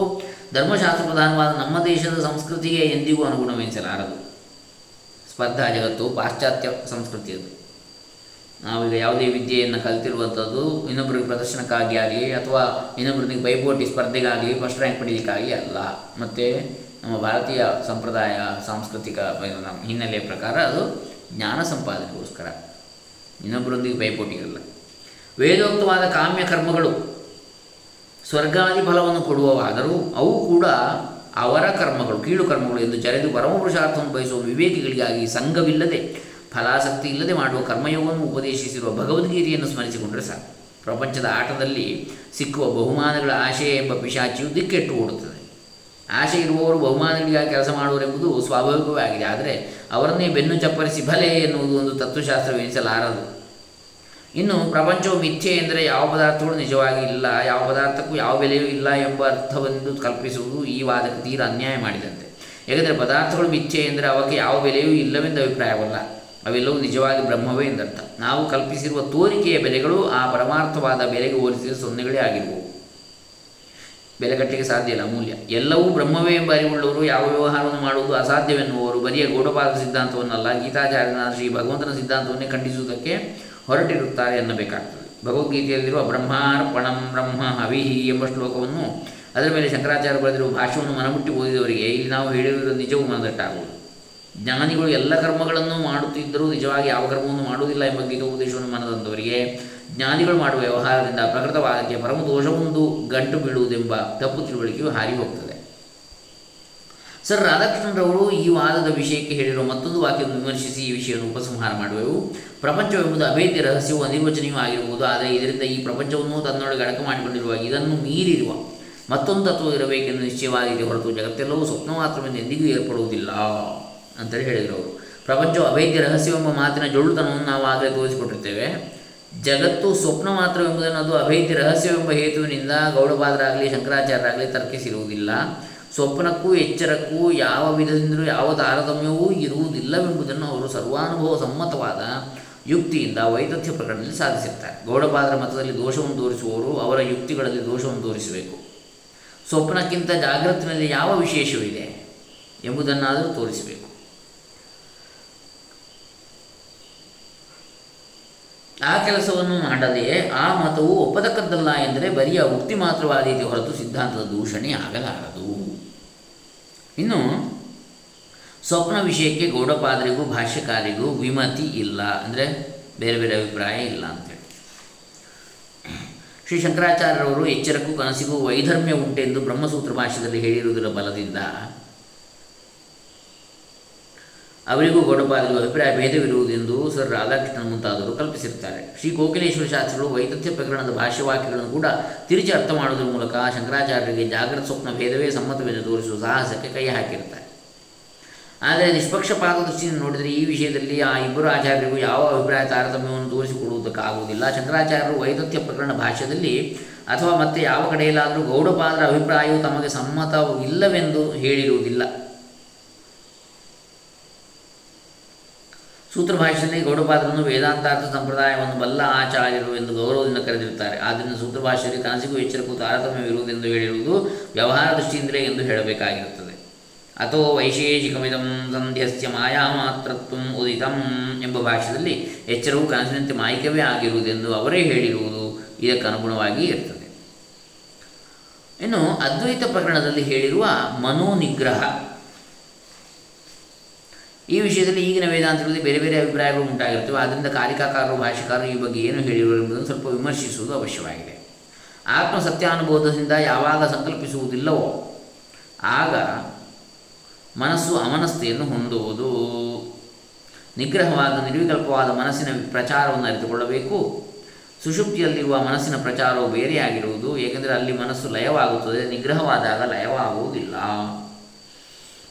ಧರ್ಮಶಾಸ್ತ್ರ ಪ್ರಧಾನವಾದ ನಮ್ಮ ದೇಶದ ಸಂಸ್ಕೃತಿಗೆ ಎಂದಿಗೂ ಅನುಗುಣವೆನಿಸಲಾರದು. ಸ್ಪರ್ಧಾ ಜಗತ್ತು ಪಾಶ್ಚಾತ್ಯ ಸಂಸ್ಕೃತಿಯದು. ನಾವೀಗ ಯಾವುದೇ ವಿದ್ಯೆಯನ್ನು ಕಲ್ತಿರುವಂಥದ್ದು ಇನ್ನೊಬ್ಬರಿಗೆ ಪ್ರದರ್ಶನಕ್ಕಾಗಿ ಆಗಲಿ ಅಥವಾ ಇನ್ನೊಬ್ಬರಿಗೆ ಪೈಪೋಟಿ ಸ್ಪರ್ಧೆಗಾಗಲಿ ಫಸ್ಟ್ ರ್ಯಾಂಕ್ ಅಲ್ಲ. ಮತ್ತು ನಮ್ಮ ಭಾರತೀಯ ಸಂಪ್ರದಾಯ, ಸಾಂಸ್ಕೃತಿಕ ಹಿನ್ನೆಲೆಯ ಪ್ರಕಾರ ಅದು ಜ್ಞಾನ ಸಂಪಾದನೆಗೋಸ್ಕರ. ಇನ್ನೊಬ್ಬರೊಂದಿಗೆ ಪೈಪೋಟಿಗಲ್ಲ ವೇದೋಕ್ತವಾದ ಕಾಮ್ಯ ಕರ್ಮಗಳು ಸ್ವರ್ಗಾದಿ ಫಲವನ್ನು ಕೊಡುವವಾದರೂ ಅವು ಕೂಡ ಅವರ ಕರ್ಮಗಳು, ಕೀಳು ಕರ್ಮಗಳು ಎಂದು ಜರೆದು ಪರಮಪುರುಷಾರ್ಥವನ್ನು ಬಯಸುವ ವಿವೇಕಿಗಳಿಗಾಗಿ ಸಂಘವಿಲ್ಲದೆ, ಫಲಾಸಕ್ತಿ ಇಲ್ಲದೆ ಮಾಡುವ ಕರ್ಮಯೋಗವನ್ನು ಉಪದೇಶಿಸಿರುವ ಭಗವದ್ಗೀತೆಯನ್ನು ಸ್ಮರಿಸಿಕೊಂಡರೆ ಸಾಕು. ಪ್ರಪಂಚದ ಆಟದಲ್ಲಿ ಸಿಕ್ಕುವ ಬಹುಮಾನಗಳ ಆಶಯ ಎಂಬ ಪಿಶಾಚಿಯು ದಿಕ್ಕೆಟ್ಟು ಓಡುತ್ತದೆ. ಆಶೆ ಇರುವವರು ಬಹುಮಾನಗಳಿಗಾಗಿ ಕೆಲಸ ಮಾಡುವರೆಂಬುದು ಸ್ವಾಭಾವಿಕವೇ ಆಗಿದೆ ಆದರೆ ಅವರನ್ನೇ ಬೆನ್ನು ಚಪ್ಪರಿಸಿ ಬಲೆ ಎನ್ನುವುದು ಒಂದು ತತ್ವಶಾಸ್ತ್ರವೆನಿಸಲಾರದು. ಇನ್ನು ಪ್ರಪಂಚವು ಮಿಥ್ಯೆ ಎಂದರೆ ಯಾವ ಪದಾರ್ಥಗಳು ನಿಜವಾಗಿ ಇಲ್ಲ, ಯಾವ ಪದಾರ್ಥಕ್ಕೂ ಯಾವ ಬೆಲೆಯೂ ಇಲ್ಲ ಎಂಬ ಅರ್ಥವೆಂದು ಕಲ್ಪಿಸುವುದು ಈ ವಾದಕ್ಕೆ ತೀರ ಅನ್ಯಾಯ ಮಾಡಿದಂತೆ. ಏಕೆಂದರೆ ಪದಾರ್ಥಗಳು ಮಿಥ್ಯೆ ಎಂದರೆ ಅವಕ್ಕೆ ಯಾವ ಬೆಲೆಯೂ ಇಲ್ಲವೆಂದು ಅಭಿಪ್ರಾಯವಲ್ಲ. ಅವೆಲ್ಲವೂ ನಿಜವಾಗಿ ಬ್ರಹ್ಮವೇ ಎಂದರ್ಥ. ನಾವು ಕಲ್ಪಿಸಿರುವ ತೋರಿಕೆಯ ಬೆಲೆಗಳು ಆ ಪರಮಾರ್ಥವಾದ ಬೆಲೆಗೆ ಹೋಲಿಸಿದ ಸೊನ್ನೆಗಳೇ ಆಗಿರುವವು. ಬೆಲೆ ಕಟ್ಟಲಿಕ್ಕೆ ಸಾಧ್ಯ ಇಲ್ಲ, ಅಮೂಲ್ಯ. ಎಲ್ಲವೂ ಬ್ರಹ್ಮವೇ ಎಂಬ ಅರಿವುಳ್ಳವರು ಯಾವ ವ್ಯವಹಾರವನ್ನು ಮಾಡುವುದು ಅಸಾಧ್ಯವೆನ್ನುವರು ಬರಿಯ ಗೌಡಪಾದ ಸಿದ್ಧಾಂತವನ್ನಲ್ಲ. ಗೀತಾಚಾರ್ಯನ ಶ್ರೀ ಭಗವಂತನ ಸಿದ್ಧಾಂತವನ್ನೇ ಖಂಡಿಸುವುದಕ್ಕೆ ಹೊರಟಿರುತ್ತಾರೆ ಎನ್ನಬೇಕಾಗ್ತದೆ. ಭಗವದ್ಗೀತೆಯಲ್ಲಿರುವ ಬ್ರಹ್ಮಾರ್ಪಣಂ ಬ್ರಹ್ಮ ಹವಿಹಿ ಎಂಬ ಶ್ಲೋಕವನ್ನು ಅದರ ಮೇಲೆ ಶಂಕರಾಚಾರ್ಯ ಬರೆದಿರುವ ಭಾಷೆಯನ್ನು ಮನಮುಟ್ಟಿ ಓದಿದವರಿಗೆ ಇಲ್ಲಿ ನಾವು ಹೇಳಿರುವುದು ನಿಜವೂ ಮನದಟ್ಟಾಗುವುದು. ಜ್ಞಾನಿಗಳು ಎಲ್ಲ ಕರ್ಮಗಳನ್ನು ಮಾಡುತ್ತಿದ್ದರೂ ನಿಜವಾಗಿ ಯಾವ ಕರ್ಮವನ್ನು ಮಾಡುವುದಿಲ್ಲ ಎಂಬ ಉದ್ದೇಶವನ್ನು ಮನದಂದವರಿಗೆ ಜ್ಞಾನಿಗಳು ಮಾಡುವ ವ್ಯವಹಾರದಿಂದ ಪ್ರಕೃತವಾದಕ್ಕೆ ಪರಮ ದೋಷವೊಂದು ಗಂಟು ಬೀಳುವುದೆಂಬ ತಪ್ಪು ತಿಳುವಳಿಕೆಯು ಹಾರಿ ಹೋಗ್ತದೆ. ಸರ್ ರಾಧಾಕೃಷ್ಣರವರು ಈ ವಾದದ ವಿಷಯಕ್ಕೆ ಹೇಳಿರುವ ಮತ್ತೊಂದು ವಾಕ್ಯವನ್ನು ವಿಮರ್ಶಿಸಿ ಈ ವಿಷಯವನ್ನು ಉಪಸಂಹಾರ ಮಾಡುವೆವು. ಪ್ರಪಂಚವೆಂಬುದು ಅಭೇದ್ಯ ರಹಸ್ಯವು ಅನಿರ್ವಚನೀಯೂ ಆಗಿರುವುದು, ಆದರೆ ಇದರಿಂದ ಈ ಪ್ರಪಂಚವನ್ನು ತನ್ನೊಳಗೆ ಅಡಕ ಮಾಡಿಕೊಂಡಿರುವ ಇದನ್ನು ಮೀರಿರುವ ಮತ್ತೊಂದು ತತ್ವ ಇರಬೇಕೆಂದು ನಿಶ್ಚಯವಾಗಿದೆ ಹೊರತು ಜಗತ್ತೆಲ್ಲವೂ ಸ್ವಪ್ನ ಮಾತ್ರವೆಂದು ಎಂದಿಗೂ ಏರ್ಪಡುವುದಿಲ್ಲ ಅಂತೇಳಿ ಹೇಳಿದರು ಅವರು. ಪ್ರಪಂಚವು ಅಭೇದ್ಯ ರಹಸ್ಯವೆಂಬ ಮಾತಿನ ಜೊಳ್ಳುತನವನ್ನು ನಾವು ಆಗಲೇ ತೋರಿಸಿಕೊಟ್ಟಿರ್ತೇವೆ. ಜಗತ್ತು ಸ್ವಪ್ನ ಮಾತ್ರವೆಂಬುದನ್ನು ಅದು ಅಭೇದ್ಯ ರಹಸ್ಯವೆಂಬ ಹೇತುವಿನಿಂದ ಗೌಡಪಾದರಾಗಲಿ, ಶಂಕರಾಚಾರ್ಯರಾಗಲಿ ತರ್ಕಿಸಿರುವುದಿಲ್ಲ. ಸ್ವಪ್ನಕ್ಕೂ, ಎಚ್ಚರಕ್ಕೂ, ಯಾವ ವಿಧದಿಂದಲೂ, ಯಾವ ತಾರತಮ್ಯವೂ ಇರುವುದಿಲ್ಲವೆಂಬುದನ್ನು ಅವರು ಸರ್ವಾನುಭವ ಸಮ್ಮತವಾದ ಯುಕ್ತಿಯಿಂದ ವೈದ್ಯ ಪ್ರಕರಣದಲ್ಲಿ ಸಾಧಿಸಿರ್ತಾರೆ. ಗೌಡಪಾದರ ಮತದಲ್ಲಿ ದೋಷವನ್ನು ತೋರಿಸುವವರು ಅವರ ಯುಕ್ತಿಗಳಲ್ಲಿ ದೋಷವನ್ನು ತೋರಿಸಬೇಕು. ಸ್ವಪ್ನಕ್ಕಿಂತ ಜಾಗೃತಿನಲ್ಲಿ ಯಾವ ವಿಶೇಷವಿದೆ ಎಂಬುದನ್ನಾದರೂ ತೋರಿಸಬೇಕು. ಆ ಕೆಲಸವನ್ನು ಮಾಡದೆಯೇ ಆ ಮತವು ಒಪ್ಪತಕ್ಕದ್ದಲ್ಲ ಎಂದರೆ ಬರಿಯ ಉಕ್ತಿ ಮಾತ್ರವಾದೀತಿ ಹೊರತು ಸಿದ್ಧಾಂತದ ದೂಷಣೆ ಆಗಲಾರದು. ಇನ್ನು, ಸ್ವಪ್ನ ವಿಷಯಕ್ಕೆ ಗೌಡಪಾದರಿಗೂ, ಭಾಷ್ಯಕಾರಿಗೂ ವಿಮತಿ ಇಲ್ಲ. ಅಂದರೆ ಬೇರೆ ಬೇರೆ ಅಭಿಪ್ರಾಯ ಇಲ್ಲ ಅಂತೇಳಿ. ಶ್ರೀ ಶಂಕರಾಚಾರ್ಯರವರು ಎಚ್ಚರಕ್ಕೂ ಕನಸಿಗೂ ವೈಧರ್ಮ್ಯ ಉಂಟೆಂದು ಬ್ರಹ್ಮಸೂತ್ರ ಭಾಷೆಯಲ್ಲಿ ಹೇಳಿರುವುದರ ಬಲದಿಂದ ಅವರಿಗೂ ಗೌಡಪಾದರಿಗೂ ಅಭಿಪ್ರಾಯ ಭೇದವಿರುವುದೆಂದು ಸರ್ ರಾಧಾಕೃಷ್ಣನ್ ಮುಂತಾದವರು ಕಲ್ಪಿಸಿರ್ತಾರೆ ಶ್ರೀ ಕೋಕಿಲೇಶ್ವರ ಶಾಸ್ತ್ರಿಗಳು ವೈದ್ಯತ್ಯ ಪ್ರಕರಣದ ಭಾಷ್ಯವಾಕ್ಯಗಳನ್ನು ಕೂಡ ತಿರುಚಿ ಅರ್ಥ ಮಾಡುವುದರ ಮೂಲಕ ಶಂಕರಾಚಾರ್ಯರಿಗೆ ಜಾಗೃತ ಸ್ವಪ್ನ ಭೇದವೇ ಸಮ್ಮತವೆಂದು ತೋರಿಸುವ ಸಾಹಸಕ್ಕೆ ಕೈ ಹಾಕಿರುತ್ತಾರೆ. ಆದರೆ ನಿಷ್ಪಕ್ಷಪಾತ ದೃಷ್ಟಿಯಿಂದ ನೋಡಿದರೆ ಈ ವಿಷಯದಲ್ಲಿ ಆ ಇಬ್ಬರು ಆಚಾರ್ಯರಿಗೂ ಯಾವ ಅಭಿಪ್ರಾಯ ತಾರತಮ್ಯವನ್ನು ತೋರಿಸಿಕೊಡುವುದಕ್ಕಾಗುವುದಿಲ್ಲ. ಶಂಕರಾಚಾರ್ಯರು ವೈದತ್ಯ ಪ್ರಕರಣ ಭಾಷ್ಯದಲ್ಲಿ ಅಥವಾ ಮತ್ತೆ ಯಾವ ಕಡೆಯಲ್ಲಾದರೂ ಗೌಡಪಾದರ ಅಭಿಪ್ರಾಯವು ತಮಗೆ ಸಮ್ಮತವಿಲ್ಲವೆಂದು ಹೇಳಿರುವುದಿಲ್ಲ. ಸೂತ್ರ ಭಾಷೆಯಲ್ಲಿ ಗೌಡಪಾದರನ್ನು ವೇದಾಂತಾರ್ಥ ಸಂಪ್ರದಾಯವನ್ನು ಬಲ್ಲ ಆಚಾರ್ಯರು ಎಂದು ಗೌರವದಿಂದ ಕರೆದಿರುತ್ತಾರೆ. ಆದ್ದರಿಂದ ಸೂತ್ರ ಭಾಷೆಯಲ್ಲಿ ಕನಸಿಗೂ ಎಚ್ಚರಕ್ಕೂ ತಾರತಮ್ಯವಿರುವುದೆಂದು ಹೇಳಿರುವುದು ವ್ಯವಹಾರ ದೃಷ್ಟಿಯಿಂದಲೇ ಎಂದು ಹೇಳಬೇಕಾಗಿರುತ್ತದೆ. ಅಥೋ ವೈಶೇಷಿಕಮಿದಂ ಸಂಧ್ಯಸ್ಯ ಮಾಯಾಮಾತ್ರತ್ವ ಉದಿತಂ ಎಂಬ ಭಾಷೆಯಲ್ಲಿ ಎಚ್ಚರವು ಕನಸಿನಂತೆ ಮಾಯಿಕವೇ ಆಗಿರುವುದೆಂದು ಅವರೇ ಹೇಳಿರುವುದು ಇದಕ್ಕೆ ಅನುಗುಣವಾಗಿ ಇರ್ತದೆ. ಇನ್ನು ಅದ್ವೈತ ಪ್ರಕರಣದಲ್ಲಿ ಹೇಳಿರುವ ಮನೋನಿಗ್ರಹ. ಈ ವಿಷಯದಲ್ಲಿ ಈಗಿನ ವೇದಾಂತಗಳಲ್ಲಿ ಬೇರೆ ಬೇರೆ ಅಭಿಪ್ರಾಯಗಳು ಉಂಟಾಗಿರ್ತವೆ. ಆದ್ದರಿಂದ ಕಾಲಿಕಾಕಾರರು ಭಾಷೆಕಾರರು ಈ ಬಗ್ಗೆ ಏನು ಹೇಳಿದರು ಎಂಬುದನ್ನು ಸ್ವಲ್ಪ ವಿಮರ್ಶಿಸುವುದು ಅವಶ್ಯವಾಗಿದೆ. ಆತ್ಮ ಸತ್ಯಾನುಬೋಧದಿಂದ ಯಾವಾಗ ಸಂಕಲ್ಪಿಸುವುದಿಲ್ಲವೋ, ಆಗ ಮನಸ್ಸು ಅಮನಸ್ಥೆಯನ್ನು ಹೊಂದುವುದು. ನಿಗ್ರಹವಾದ, ನಿರ್ವಿಕಲ್ಪವಾದ ಮನಸ್ಸಿನ ಪ್ರಚಾರವನ್ನು ಅರಿತುಕೊಳ್ಳಬೇಕು. ಸುಷುಪ್ತಿಯಲ್ಲಿರುವ ಮನಸ್ಸಿನ ಪ್ರಚಾರವು ಬೇರೆಯಾಗಿರುವುದು. ಏಕೆಂದರೆ ಅಲ್ಲಿ ಮನಸ್ಸು ಲಯವಾಗುತ್ತದೆ. ನಿಗ್ರಹವಾದಾಗ ಲಯವಾಗುವುದಿಲ್ಲ.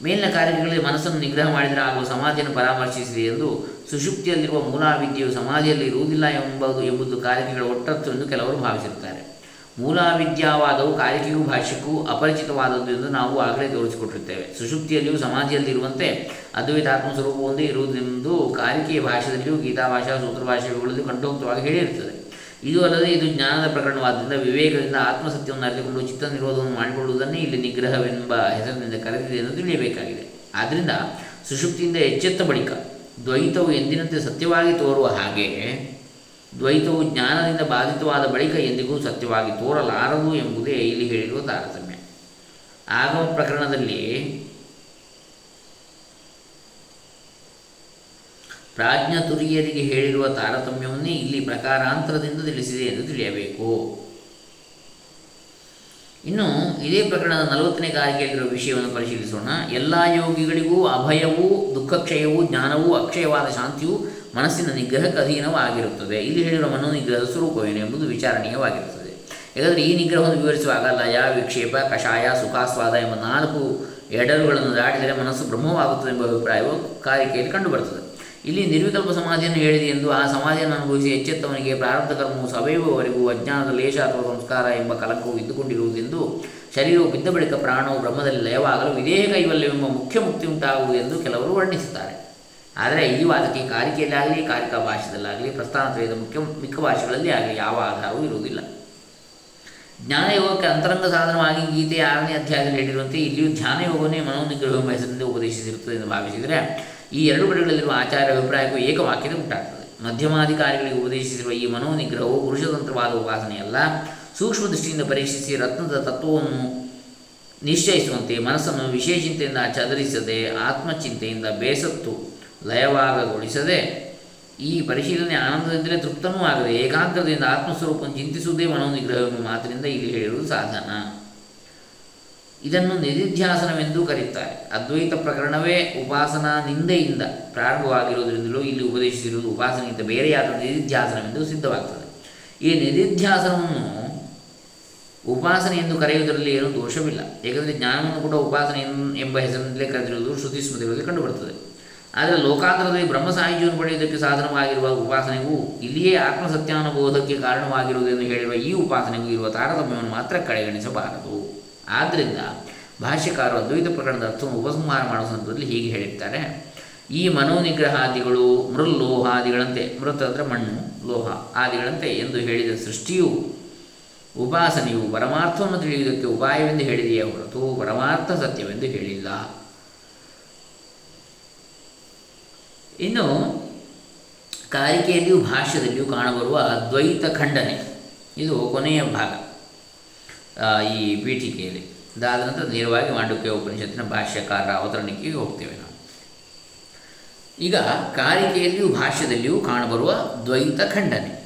ಮೇಲಿನ ಕಾರ್ಯಗಳಲ್ಲಿ ಮನಸ್ಸನ್ನು ನಿಗ್ರಹ ಮಾಡಿದರೆ ಆಗುವ ಸಮಾಧಿಯನ್ನು ಪರಾಮರ್ಶಿಸಿದೆ ಎಂದು ಸುಷುಪ್ತಿಯಲ್ಲಿರುವ ಮೂಲಾವಿದ್ಯೆಯು ಸಮಾಧಿಯಲ್ಲಿ ಇರುವುದಿಲ್ಲ ಎಂಬುದು ಎಂಬುದು ಕಾರ್ಯಗಳ ಒಟ್ಟತ್ತು ಎಂದು ಕೆಲವರು ಭಾವಿಸಿರುತ್ತಾರೆ ಮೂಲಾವಿದ್ಯಾವಾದವು ಕಾರಿಕೆಯೂ ಭಾಷೆಗೂ ಅಪರಿಚಿತವಾದದ್ದು ಎಂದು ನಾವು ಆಗಲೇ ತೋರಿಸಿಕೊಟ್ಟಿರುತ್ತೇವೆ. ಸುಷುಪ್ತಿಯಲ್ಲಿಯೂ ಸಮಾಧಿಯಲ್ಲಿರುವಂತೆ ಅದ್ವೈತಾತ್ಮ ಸ್ವರೂಪ ಒಂದೇ ಇರುವುದೆಂದು ಕಾರಿಕೆಯ ಭಾಷೆಯಲ್ಲಿಯೂ ಗೀತಾಭಾಷಾ ಸೂತ್ರಭಾಷೆಗಳಲ್ಲಿ ಕಂಠೋಕ್ತವಾಗಿ ಹೇಳಿರುತ್ತದೆ. ಇದು ಅಲ್ಲದೆ ಇದು ಜ್ಞಾನದ ಪ್ರಕರಣವಾದ್ದರಿಂದ ವಿವೇಕದಿಂದ ಆತ್ಮಸತ್ಯವನ್ನು ಅರಿತುಕೊಂಡು ಚಿತ್ತ ನಿರೋಧವನ್ನು ಮಾಡಿಕೊಳ್ಳುವುದನ್ನೇ ಇಲ್ಲಿ ನಿಗ್ರಹವೆಂಬ ಹೆಸರಿನಿಂದ ಕರೆದಿದೆ ಎಂದು ತಿಳಿಯಬೇಕಾಗಿದೆ. ಆದ್ದರಿಂದ ಸುಷುಪ್ತಿಯಿಂದ ಎಚ್ಚೆತ್ತ ಬಳಿಕ ದ್ವೈತವು ಎಂದಿನಂತೆ ಸತ್ಯವಾಗಿ ತೋರುವ ಹಾಗೆ ದ್ವೈತವು ಜ್ಞಾನದಿಂದ ಬಾಧಿತವಾದ ಬಳಿಕ ಎಂದಿಗೂ ಸತ್ಯವಾಗಿ ತೋರಲಾರದು ಎಂಬುದೇ ಇಲ್ಲಿ ಹೇಳಿರುವ ತಾರತಮ್ಯ. ಆಗಮ ಪ್ರಕರಣದಲ್ಲಿ ಪ್ರಾಜ್ಞ ತುರಿಯರಿಗೆ ಹೇಳಿರುವ ತಾರತಮ್ಯವನ್ನೇ ಇಲ್ಲಿ ಪ್ರಕಾರಾಂತರದಿಂದ ತಿಳಿಸಿದೆ ಎಂದು ತಿಳಿಯಬೇಕು. ಇನ್ನು ಇದೇ ಪ್ರಕರಣದ ನಲವತ್ತನೇ ಕಾರಿಕೆಯಲ್ಲಿರುವ ವಿಷಯವನ್ನು ಪರಿಶೀಲಿಸೋಣ. ಎಲ್ಲ ಯೋಗಿಗಳಿಗೂ ಅಭಯವೂ, ದುಃಖಕ್ಷಯವೂ, ಜ್ಞಾನವೂ, ಅಕ್ಷಯವಾದ ಶಾಂತಿಯು ಮನಸ್ಸಿನ ನಿಗ್ರಹಕ್ಕೆ ಅಧೀನವಾಗಿರುತ್ತದೆ ಇಲ್ಲಿ ಹೇಳಿರುವ ಮನೋನಿಗ್ರಹದ ಸ್ವರೂಪವೇನು ಎಂಬುದು ವಿಚಾರಣೀಯವಾಗಿರುತ್ತದೆ. ಯಾಕಂದರೆ ಈ ನಿಗ್ರಹವನ್ನು ವಿವರಿಸುವಾಗ ಲಯ ವಿಕ್ಷೇಪ, ಕಷಾಯ, ಸುಖಾಸ್ವಾದ ಎಂಬ ನಾಲ್ಕು ಎಡರುಗಳನ್ನು ದಾಟಿದರೆ ಮನಸ್ಸು ಬ್ರಹ್ಮವಾಗುತ್ತದೆ ಎಂಬ ಅಭಿಪ್ರಾಯವು ಕಾರಿಕೆಯಲ್ಲಿ ಕಂಡುಬರುತ್ತದೆ. ಇಲ್ಲಿ ನಿರ್ವಿಕಲ್ಪ ಸಮಾಧಿಯನ್ನು ಹೇಳಿದೆ ಎಂದು ಆ ಸಮಾಧಿಯನ್ನು ಅನುಭವಿಸಿ ಎಚ್ಚೆತ್ತವನಿಗೆ ಪ್ರಾರಬ್ಧ ಕರ್ಮವು ಸವೆಯುವವರೆಗೂ ಅಜ್ಞಾನದ ಲೇಷ ಅಥವಾ ಸಂಸ್ಕಾರ ಎಂಬ ಕಲಂಕವು ಇದ್ದುಕೊಂಡಿರುವುದೆಂದು ಶರೀರವು ಬಿದ್ದ ಬಳಿಕ ಪ್ರಾಣವು ಬ್ರಹ್ಮದಲ್ಲಿ ಲಯವಾಗಲು ವಿದೇಹ ಕೈವಲ್ಯವೆಂಬ ಮುಖ್ಯ ಮುಕ್ತಿ ಉಂಟಾಗುವುದು ಎಂದು ಕೆಲವರು ವರ್ಣಿಸುತ್ತಾರೆ. ಆದರೆ ಈ ವಾದಕ್ಕೆ ಕಾರಿಕೆಯಲ್ಲಾಗಲಿ, ಕಾರಿಕಾ ಭಾಷೆಯಲ್ಲಾಗಲಿ ಪ್ರಸ್ಥಾನತ್ರಯದ ಮುಖ್ಯ ಮಿಕ್ಕ ಭಾಷೆಗಳಲ್ಲಿ ಆಗಲಿ ಯಾವ ಆಧಾರವೂ ಇರುವುದಿಲ್ಲ. ಜ್ಞಾನಯೋಗಕ್ಕೆ ಅಂತರಂಗ ಸಾಧನವಾಗಿ ಗೀತೆ ಆರನೇ ಅಧ್ಯಾಯದಲ್ಲಿ ಹೇಳಿರುವಂತೆ ಇಲ್ಲಿಯೂ ಧ್ಯಾನಯೋಗವನ್ನೇ ಮನೋನಿಗ್ರಹ ಎಂಬ ಉಪದೇಶಿಸಿರುತ್ತದೆ ಎಂದು ಭಾವಿಸಿದರೆ ಈ ಎರಡು ಕಡೆಗಳಲ್ಲಿರುವ ಆಚಾರ ಅಭಿಪ್ರಾಯಕ್ಕೂ ಏಕವಾಕ್ಯತೆ ಉಂಟಾಗ್ತದೆ. ಮಧ್ಯಮಾಧಿಕಾರಿಗಳಿಗೆ ಉಪದೇಶಿಸಿರುವ ಈ ಮನೋನಿಗ್ರಹವು ಪುರುಷತಂತ್ರವಾದ ಉಪಾಸನೆಯಲ್ಲ. ಸೂಕ್ಷ್ಮ ದೃಷ್ಟಿಯಿಂದ ಪರೀಕ್ಷಿಸಿ ರತ್ನದ ತತ್ವವನ್ನು ನಿಶ್ಚಯಿಸುವಂತೆ ಮನಸ್ಸನ್ನು ವಿಶೇಷತೆಯಿಂದ ಚದರಿಸದೆ, ಆತ್ಮಚಿಂತೆಯಿಂದ ಬೇಸತ್ತು ಲಯವಾಗಗೊಳಿಸದೆ ಈ ಪರಿಶೀಲನೆ ಆನಂದದಿಂದಲೇ ತೃಪ್ತನೂ ಆಗದೆ ಏಕಾಗ್ರತೆಯಿಂದ ಆತ್ಮಸ್ವರೂಪವನ್ನು ಚಿಂತಿಸುವುದೇ ಮನೋನಿಗ್ರಹವೆಂಬ ಮಾತಿನಿಂದ ಇಲ್ಲಿ ಹೇಳಿರುವುದು ಸಾಧನ. ಇದನ್ನು ನಿಧಿಧ್ಯಾಸನವೆಂದೂ ಕರೆಯುತ್ತಾರೆ ಅದ್ವೈತ ಪ್ರಕರಣವೇ ಉಪಾಸನಾ ನಿಂದೆಯಿಂದ ಪ್ರಾರಂಭವಾಗಿರುವುದರಿಂದಲೂ ಇಲ್ಲಿ ಉಪದೇಶಿಸಿರುವುದು ಉಪಾಸನೆಯಿಂದ ಬೇರೆಯಾದ ನಿಧಿಧ್ಯಾಸನವೆಂದು ಸಿದ್ಧವಾಗ್ತದೆ. ಈ ನಿಧಿಧ್ಯಾಸನವನ್ನು ಉಪಾಸನೆ ಎಂದು ಕರೆಯುವುದರಲ್ಲಿ ಏನೂ ದೋಷವಿಲ್ಲ. ಏಕೆಂದರೆ ಜ್ಞಾನವನ್ನು ಕೂಡ ಉಪಾಸನೆ ಎಂಬ ಹೆಸರಿನಲ್ಲೇ ಕರೆದಿರುವುದು ಶ್ರುತಿ ಸ್ಮೃತಿಗಳಲ್ಲಿ ಕಂಡುಬರುತ್ತದೆ. ಆದರೆ ಲೋಕಾಂತರದಲ್ಲಿ ಬ್ರಹ್ಮ ಸಾಹಿತ್ಯವನ್ನು ಪಡೆಯುವುದಕ್ಕೆ ಸಾಧನವಾಗಿರುವ ಉಪಾಸನೆಗೂ ಇಲ್ಲಿಯೇ ಆತ್ಮಸತ್ಯಾನುಬೋಧಕ್ಕೆ ಕಾರಣವಾಗಿರುವುದೆಂದು ಹೇಳಿರುವ ಈ ಉಪಾಸನೆಗೂ ಇರುವ ತಾರತಮ್ಯವನ್ನು ಮಾತ್ರ ಕಡೆಗಣಿಸಬಾರದು. ಆದ್ದರಿಂದ ಭಾಷ್ಯಕಾರರು ಅದ್ವೈತ ಪ್ರಕರಣದ ಅರ್ಥವನ್ನು ಉಪಸಂಹಾರ ಮಾಡುವ ಸಂದರ್ಭದಲ್ಲಿ ಹೀಗೆ ಹೇಳಿರ್ತಾರೆ. ಈ ಮನೋನಿಗ್ರಹಾದಿಗಳು ಮೃಲ್ಲೋಹಾದಿಗಳಂತೆ, ಮೃತ ಅಂದರೆ ಮಣ್ಣು, ಲೋಹ ಆದಿಗಳಂತೆ ಎಂದು ಹೇಳಿದ ಸೃಷ್ಟಿಯು, ಉಪಾಸನೆಯು ಪರಮಾರ್ಥವನ್ನು ತಿಳಿಯುವುದಕ್ಕೆ ಉಪಾಯವೆಂದು ಹೇಳಿದೆಯೇ ಹೊರತು ಪರಮಾರ್ಥ ಸತ್ಯವೆಂದು ಹೇಳಿಲ್ಲ. ಇನ್ನು ಕಾರಿಕೆಯಲ್ಲಿಯೂ ಭಾಷ್ಯದಲ್ಲಿಯೂ ಕಾಣಬರುವ ದ್ವೈತ ಖಂಡನೆ. ಇದು ಕೊನೆಯ ಭಾಗ. ಈ ಪೀಠಿಕೆಯಲ್ಲಿ. ಅದಾದ ನಂತರ ನೇರವಾಗಿ ಮಾಂಡುಕ್ಯ ಉಪನಿಷತ್ತಿನ ಭಾಷ್ಯಕಾರರ ಅವತರಣಿಕೆಗೆ ಹೋಗ್ತೇವೆ ನಾವು. ಈಗ ಕಾರಿಕೆಯಲ್ಲಿಯೂ ಭಾಷ್ಯದಲ್ಲಿಯೂ ಕಾಣಬರುವ ದ್ವೈತ ಖಂಡನೆ.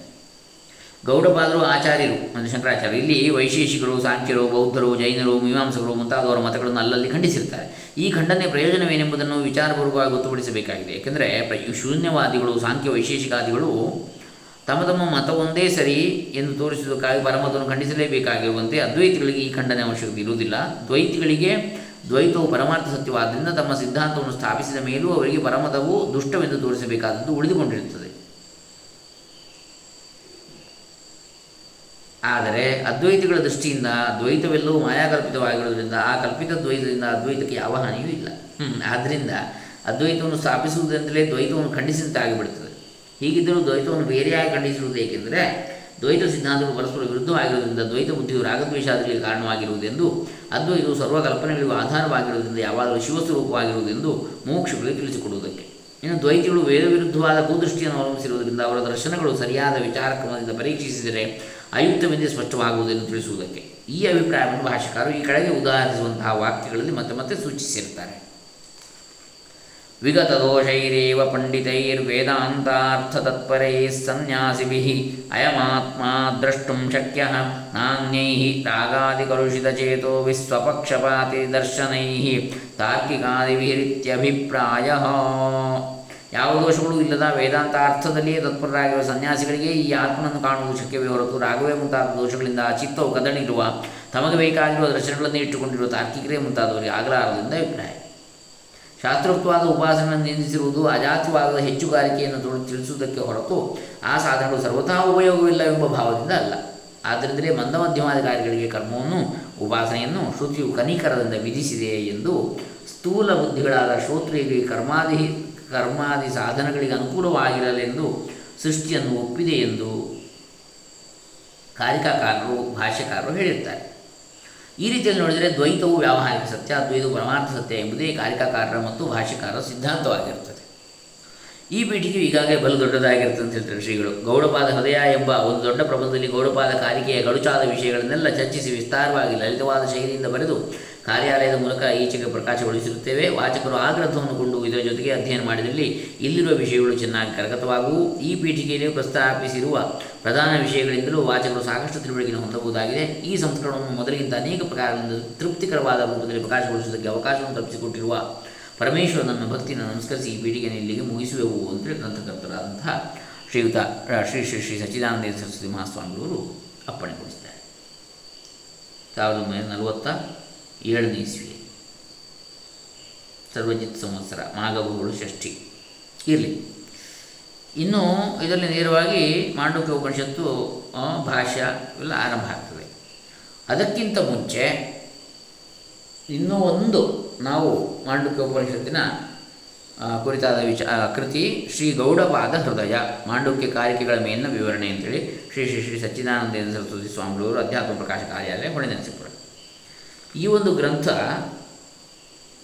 ಗೌಡಪಾದರು ಆಚಾರ್ಯರು, ಅಂದರೆ ಶಂಕರಾಚಾರ್ಯರು, ಇಲ್ಲಿ ವೈಶೇಷಿಕರು, ಸಾಂಖ್ಯರು, ಬೌದ್ಧರು, ಜೈನರು, ಮೀಮಾಂಸಕರು ಮುಂತಾದವರ ಮತಗಳನ್ನು ಅಲ್ಲಲ್ಲಿ ಖಂಡಿಸಿರ್ತಾರೆ. ಈ ಖಂಡನೆ ಪ್ರಯೋಜನವೇನೆಂಬುದನ್ನು ವಿಚಾರಪೂರ್ವಕವಾಗಿ ಗೊತ್ತುಪಡಿಸಬೇಕಾಗಿದೆ. ಏಕೆಂದರೆ ಶೂನ್ಯವಾದಿಗಳು, ಸಾಂಖ್ಯ ವೈಶೇಷಿಕಾದಿಗಳು ತಮ್ಮ ತಮ್ಮ ಒಂದೇ ಸರಿ ಎಂದು ತೋರಿಸುವುದಕ್ಕಾಗಿ ಪರಮತವನ್ನು ಖಂಡಿಸಲೇಬೇಕಾಗಿರುವಂತೆ ಅದ್ವೈತಿಗಳಿಗೆ ಈ ಖಂಡನೆ ಅವಶ್ಯಕತೆ ಇರುವುದಿಲ್ಲ. ದ್ವೈತಿಗಳಿಗೆ ದ್ವೈತವು ಪರಮಾರ್ಥ ಸತ್ಯವಾದ್ದರಿಂದ ತಮ್ಮ ಸಿದ್ಧಾಂತವನ್ನು ಸ್ಥಾಪಿಸಿದ ಮೇಲೂ ಅವರಿಗೆ ಪರಮತವು ದುಷ್ಟವೆಂದು ತೋರಿಸಬೇಕಾದದ್ದು ಉಳಿದುಕೊಂಡಿರುತ್ತದೆ. ಆದರೆ ಅದ್ವೈತಿಗಳ ದೃಷ್ಟಿಯಿಂದ ದ್ವೈತವೆಲ್ಲವೂ ಮಾಯಾಕಲ್ಪಿತವಾಗಿರುವುದರಿಂದ ಆ ಕಲ್ಪಿತ ದ್ವೈತದಿಂದ ಅದ್ವೈತಕ್ಕೆ ಯಾವ ಹಾನಿಯೂ ಇಲ್ಲ. ಆದ್ದರಿಂದ ಅದ್ವೈತವನ್ನು ಸ್ಥಾಪಿಸುವುದರಿಂದಲೇ ದ್ವೈತವನ್ನು ಖಂಡಿಸಿದಂತಾಗಿಬಿಡುತ್ತದೆ ಹೀಗಿದ್ದರೂ ದ್ವೈತವನ್ನು ಬೇರೆಯಾಗಿ ಖಂಡಿಸಿರುವುದು ಏಕೆಂದರೆ ದ್ವೈತ ಸಿದ್ಧಾಂತಗಳು ಪರಸ್ಪರ ವಿರುದ್ಧವಾಗಿರುವುದರಿಂದ ದ್ವೈತ ಬುದ್ಧಿಯು ರಾಗದ್ವೇಷಾದಿಗಳಿಗೆ ಕಾರಣವಾಗಿರುವುದೆಂದು, ಅದ್ವೈತವು ಸರ್ವ ಕಲ್ಪನೆಗಳಿಗೂ ಆಧಾರವಾಗಿರುವುದರಿಂದ ಯಾವಾಗಲೂ ಶಿವಸ್ವರೂಪವಾಗಿರುವುದೆಂದು ಮೋಕ್ಷಗಳಿಗೆ ತಿಳಿಸಿಕೊಡುವುದಕ್ಕೆ. ಇನ್ನು ದ್ವೈತಿಗಳು ವೇದ ವಿರುದ್ಧವಾದ ಕುದೃಷ್ಟಿಯನ್ನು ಅವಲಂಬಿಸಿರುವುದರಿಂದ ಅವರ ದರ್ಶನಗಳು ಸರಿಯಾದ ವಿಚಾರ ಕ್ರಮದಿಂದ ಪರೀಕ್ಷಿಸಿದರೆ ಅಯುಕ್ತವೆಂದೇ ಸ್ಪಷ್ಟವಾಗುವುದೆಂದು ತಿಳಿಸುವುದಕ್ಕೆ. ಈ ಅಭಿಪ್ರಾಯವನ್ನು ಭಾಷಿಕರು ಈ ಕಡೆಗೆ ಉದಾಹರಿಸುವಂತಹ ವಾಕ್ಯಗಳಲ್ಲಿ ಮತ್ತೆ ಮತ್ತೆ ಸೂಚಿಸಿರುತ್ತಾರೆ. ವಿಗತದೋಷೈರೇವ ಪಂಡಿತೈರ್ವೇದಾಂತಾರ್ಥತತ್ಪರೈः ಸನ್ಯಾಸಿಭಿः ಅಯಮಾತ್ಮಾ ದ್ರಷ್ಟುಂ ಶಕ್ಯಃ ನಾನ್ಯೈः ರಾಗಾದಿಕಲುಷಿತಚೇತೋ ವಿಸ್ವಪಕ್ಷಪಾತಿ ದರ್ಶನೈ ತಾರ್ಕಿಕಾದಿಭಿರಿತ್ಯಭಿಪ್ರಾಯಃ ಯಾವ ದೋಷಗಳು ಇಲ್ಲದ ವೇದಾಂತ ಅರ್ಥದಲ್ಲಿಯೇ ತತ್ಪರರಾಗಿರುವ ಸನ್ಯಾಸಿಗಳಿಗೆ ಈ ಆತ್ಮನನ್ನು ಕಾಣುವುದು ಶಕ್ಯವೇ ಹೊರತು ರಾಗವೇ ಮುಂತಾದ ದೋಷಗಳಿಂದ ಚಿತ್ತವು ಕದಣಿರುವ ತಮಗೆ ಬೇಕಾಗಿರುವ ದರ್ಶನಗಳನ್ನು ಇಟ್ಟುಕೊಂಡಿರುವ ತಾರ್ಕಿಕರೇ ಮುಂತಾದವರಿಗೆ ಆಗಲಾರದಿಂದ ಅಭಿಪ್ರಾಯ. ಶಾಸ್ತ್ರೋಕ್ತವಾದ ಉಪಾಸನೆಯನ್ನು ನಿಂದಿಸಿರುವುದು ಅಜಾತಿವಾದದ ಹೆಚ್ಚುಗಾರಿಕೆಯನ್ನು ತೊಡ ತಿಳಿಸುವುದಕ್ಕೆ ಹೊರತು ಆ ಸಾಧನಗಳು ಸರ್ವಥಾ ಉಪಯೋಗವಿಲ್ಲ ಎಂಬ ಭಾವದಿಂದ ಅಲ್ಲ. ಆದ್ದರಿಂದಲೇ ಮಂದಮಧ್ಯಮಾಧಿಕಾರಿಗಳಿಗೆ ಕರ್ಮವನ್ನು ಉಪಾಸನೆಯನ್ನು ಶ್ರುತಿಯು ಕನಿಕರದಿಂದ ವಿಧಿಸಿದೆ ಎಂದು ಸ್ಥೂಲ ಬುದ್ಧಿಗಳಾದ ಶ್ರೋತ್ರಿಯರಿಗೆ ಕರ್ಮಾದಿ ಕರ್ಮಾದಿ ಸಾಧನಗಳಿಗೆ ಅನುಕೂಲವಾಗಿರಲೆಂದು ಸೃಷ್ಟಿಯನ್ನು ಒಪ್ಪಿದೆ ಎಂದು ಕಾರಿಕಾಕಾರರು, ಭಾಷ್ಯಕಾರರು ಹೇಳಿರ್ತಾರೆ. ಈ ರೀತಿಯಲ್ಲಿ ನೋಡಿದರೆ ದ್ವೈತವು ವ್ಯಾವಹಾರಿಕ ಸತ್ಯ, ಅದ್ವೈತವು ಪರಮಾರ್ಥ ಸತ್ಯ ಎಂಬುದೇ ಕಾರಿಕಾಕಾರರ ಮತ್ತು ಭಾಷಿಕಾರರ ಸಿದ್ಧಾಂತವಾಗಿರುತ್ತದೆ ಈ ಪೀಠಿಗೆ ಈಗಾಗಲೇ ಬಲು ದೊಡ್ಡದಾಗಿರುತ್ತೆ ಅಂತ ಹೇಳ್ತಾರೆ ಶ್ರೀಗಳು. ಗೌಡಪಾದ ಹೃದಯ ಎಂಬ ಒಂದು ದೊಡ್ಡ ಪ್ರಬಂಧದಲ್ಲಿ ಗೌಡಪಾದ ಕಾರಿಕೆಯ ಗಡುಚಾದ ವಿಷಯಗಳನ್ನೆಲ್ಲ ಚರ್ಚಿಸಿ ವಿಸ್ತಾರವಾಗಿ ಲಲಿತವಾದ ಶೈಲಿಯಿಂದ ಬರೆದು ಕಾರ್ಯಾಲಯದ ಮೂಲಕ ಈಚೆಗೆ ಪ್ರಕಾಶಗೊಳಿಸಿರುತ್ತೇವೆ. ವಾಚಕರು ಆ ಗ್ರಂಥವನ್ನು ಕೊಂಡು ಇದರ ಜೊತೆಗೆ ಅಧ್ಯಯನ ಮಾಡಿದಲ್ಲಿ ಇಲ್ಲಿರುವ ವಿಷಯಗಳು ಚೆನ್ನಾಗಿ ಕರಗತವಾಗುವು ಈ ಪೀಠಿಕೆಯಲ್ಲಿ ಪ್ರಸ್ತಾಪಿಸಿರುವ ಪ್ರಧಾನ ವಿಷಯಗಳಿಂದಲೂ ವಾಚಕರು ಸಾಕಷ್ಟು ತಿಳುವಳಿಕೆಯನ್ನು ಹೊಂದಬಹುದಾಗಿದೆ. ಈ ಸಂಸ್ಕರಣವನ್ನು ಮೊದಲಿಗಿಂತ ಅನೇಕ ಪ್ರಕಾರದಿಂದ ತೃಪ್ತಿಕರವಾದ ರೂಪದಲ್ಲಿ ಪ್ರಕಾಶಗೊಳಿಸುವುದಕ್ಕೆ ಅವಕಾಶವನ್ನು ತಪ್ಪಿಸಿಕೊಟ್ಟಿರುವ ಪರಮೇಶ್ವರನನ್ನು ಭಕ್ತಿಯನ್ನು ನಮಸ್ಕರಿಸಿ ಈ ಪೀಠಿಗೆಯನ್ನು ಇಲ್ಲಿಗೆ ಮುಗಿಸುವೆವು ಅಂತೇಳಿ ಗ್ರಂಥಕರ್ತರಾದಂತಹ ಶ್ರೀಯುತ ಶ್ರೀ ಶ್ರೀ ಶ್ರೀ ಸಚ್ಚಿದಾನಂದ ಸರಸ್ವತಿ ಮಹಾಸ್ವಾಮಿಗಳವರು ಅಪ್ಪಣೆಗೊಳಿಸಿದ್ದಾರೆ ಸಾವಿರದ ಒಂಬೈನೂರ ನಲವತ್ತ ಏಳನೇ ಇಸ್ವಿ. ಸರ್ವಜಿತ್ ಸಂವತ್ಸರ ಮಾಘಬಹುಗಳು ಷಷ್ಠಿ. ಇರಲಿ. ಇನ್ನು ಇದರಲ್ಲಿ ನೇರವಾಗಿ ಮಾಂಡುಕ್ಯ ಉಪನಿಷತ್ತು ಭಾಷ್ಯ ಇವೆಲ್ಲ ಆರಂಭ ಆಗ್ತದೆ. ಅದಕ್ಕಿಂತ ಮುಂಚೆ ಇನ್ನೂ ಒಂದು ನಾವು ಮಾಂಡುಕ್ಯ ಉಪನಿಷತ್ತಿನ ಕುರಿತಾದ ವಿಚ ಕೃತಿ ಶ್ರೀ ಗೌಡಪಾದ ಹೃದಯ, ಮಾಂಡುಕ್ಯ ಕಾರಿಕೆಗಳ ಮೇಲಿನ ವಿವರಣೆ ಅಂತೇಳಿ ಶ್ರೀ ಶ್ರೀ ಶ್ರೀ ಸಚ್ಚಿದಾನಂದೇಂದ್ರ ಸರಸ್ವತಿ ಸ್ವಾಮಿಗಳವರು ಅಧ್ಯಾತ್ಮ ಪ್ರಕಾಶ ಕಾರ್ಯಾಲಯ ಹೊಳೆನರಸೀಪುರ ಈ ಒಂದು ಗ್ರಂಥ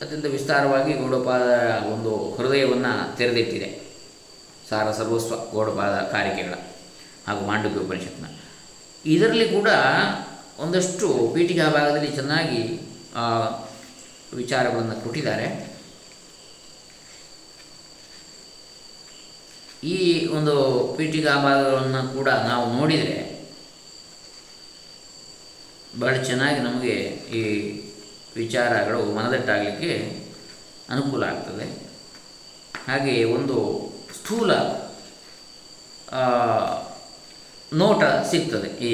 ಅತ್ಯಂತ ವಿಸ್ತಾರವಾಗಿ ಗೌಡಪಾದ ಒಂದು ಹೃದಯವನ್ನು ತೆರೆದಿಟ್ಟಿದೆ. ಸಾರ ಸರ್ವಸ್ವ ಗೌಡಪಾದ ಕಾರಿಕೆಗಳ ಹಾಗೂ ಮಾಂಡವ್ಯ ಉಪನಿಷತ್ನ. ಇದರಲ್ಲಿ ಕೂಡ ಒಂದಷ್ಟು ಪೀಠಿಕಾ ಭಾಗದಲ್ಲಿ ಚೆನ್ನಾಗಿ ವಿಚಾರಗಳನ್ನು ಕೊಟ್ಟಿದ್ದಾರೆ. ಈ ಒಂದು ಪೀಠಿಕಾ ಭಾಗಗಳನ್ನು ಕೂಡ ನಾವು ನೋಡಿದರೆ ಬಹಳ ಚೆನ್ನಾಗಿ ನಮಗೆ ಈ ವಿಚಾರಗಳು ಮನದಟ್ಟಾಗಲಿಕ್ಕೆ ಅನುಕೂಲ ಆಗ್ತದೆ ಹಾಗೆ ಒಂದು ಸ್ಥೂಲ ನೋಟ ಸಿಗ್ತದೆ ಈ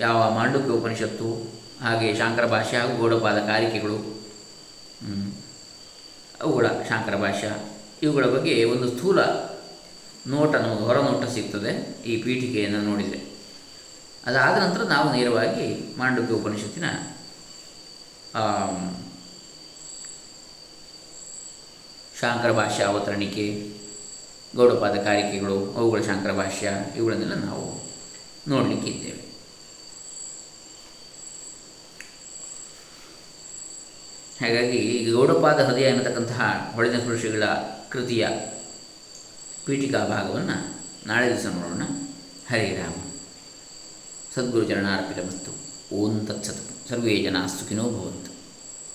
ಯಾವ ಮಾಂಡುಕ್ಯ ಉಪನಿಷತ್ತು, ಹಾಗೆ ಶಾಂಕರ ಭಾಷೆ ಹಾಗೂ ಗೌಡಪಾದ ಕಾರಿಕೆಗಳು. ಅವುಗಳ ಶಾಂಕರ ಭಾಷೆ ಇವುಗಳ ಬಗ್ಗೆ ಒಂದು ಸ್ಥೂಲ ನೋಟ ನಮಗೆ ಹೊರನೋಟ ಸಿಗ್ತದೆ ಈ ಪೀಠಿಕೆಯನ್ನು ನೋಡಿದರೆ ಅದಾದ ನಂತರ ನಾವು ನೇರವಾಗಿ ಮಾಂಡುಕ್ಯ ಉಪನಿಷತ್ತಿನ ಶಾಂಕರ ಭಾಷ್ಯ ಅವತರಣಿಕೆ, ಗೌಡಪಾದ ಕಾರಿಕೆಗಳು, ಅವುಗಳ ಶಾಂಕರ ಭಾಷ್ಯ, ಇವುಗಳನ್ನೆಲ್ಲ ನಾವು ನೋಡಲಿಕ್ಕೆ ಇದ್ದೇವೆ. ಹಾಗಾಗಿ ಈ ಗೌಡಪಾದ ಹೃದಯ ಎನ್ನತಕ್ಕಂತಹ ಹೊಳೆದ ಋಷಿಗಳ ಕೃತಿಯ ಪೀಠಿಕಾ ಭಾಗವನ್ನು ನಾಳೆ ದಿವಸ ನೋಡೋಣ. ಹರೇ ರಾಮ. ಸದ್ಗುರು ಚರಣಾರ್ಪಿತಮಸ್ತು ಓಂ ತತ್ಸತ್. ಸರ್ವೇ ಜನ ಸುಖಿನೋ ಭವಂತು.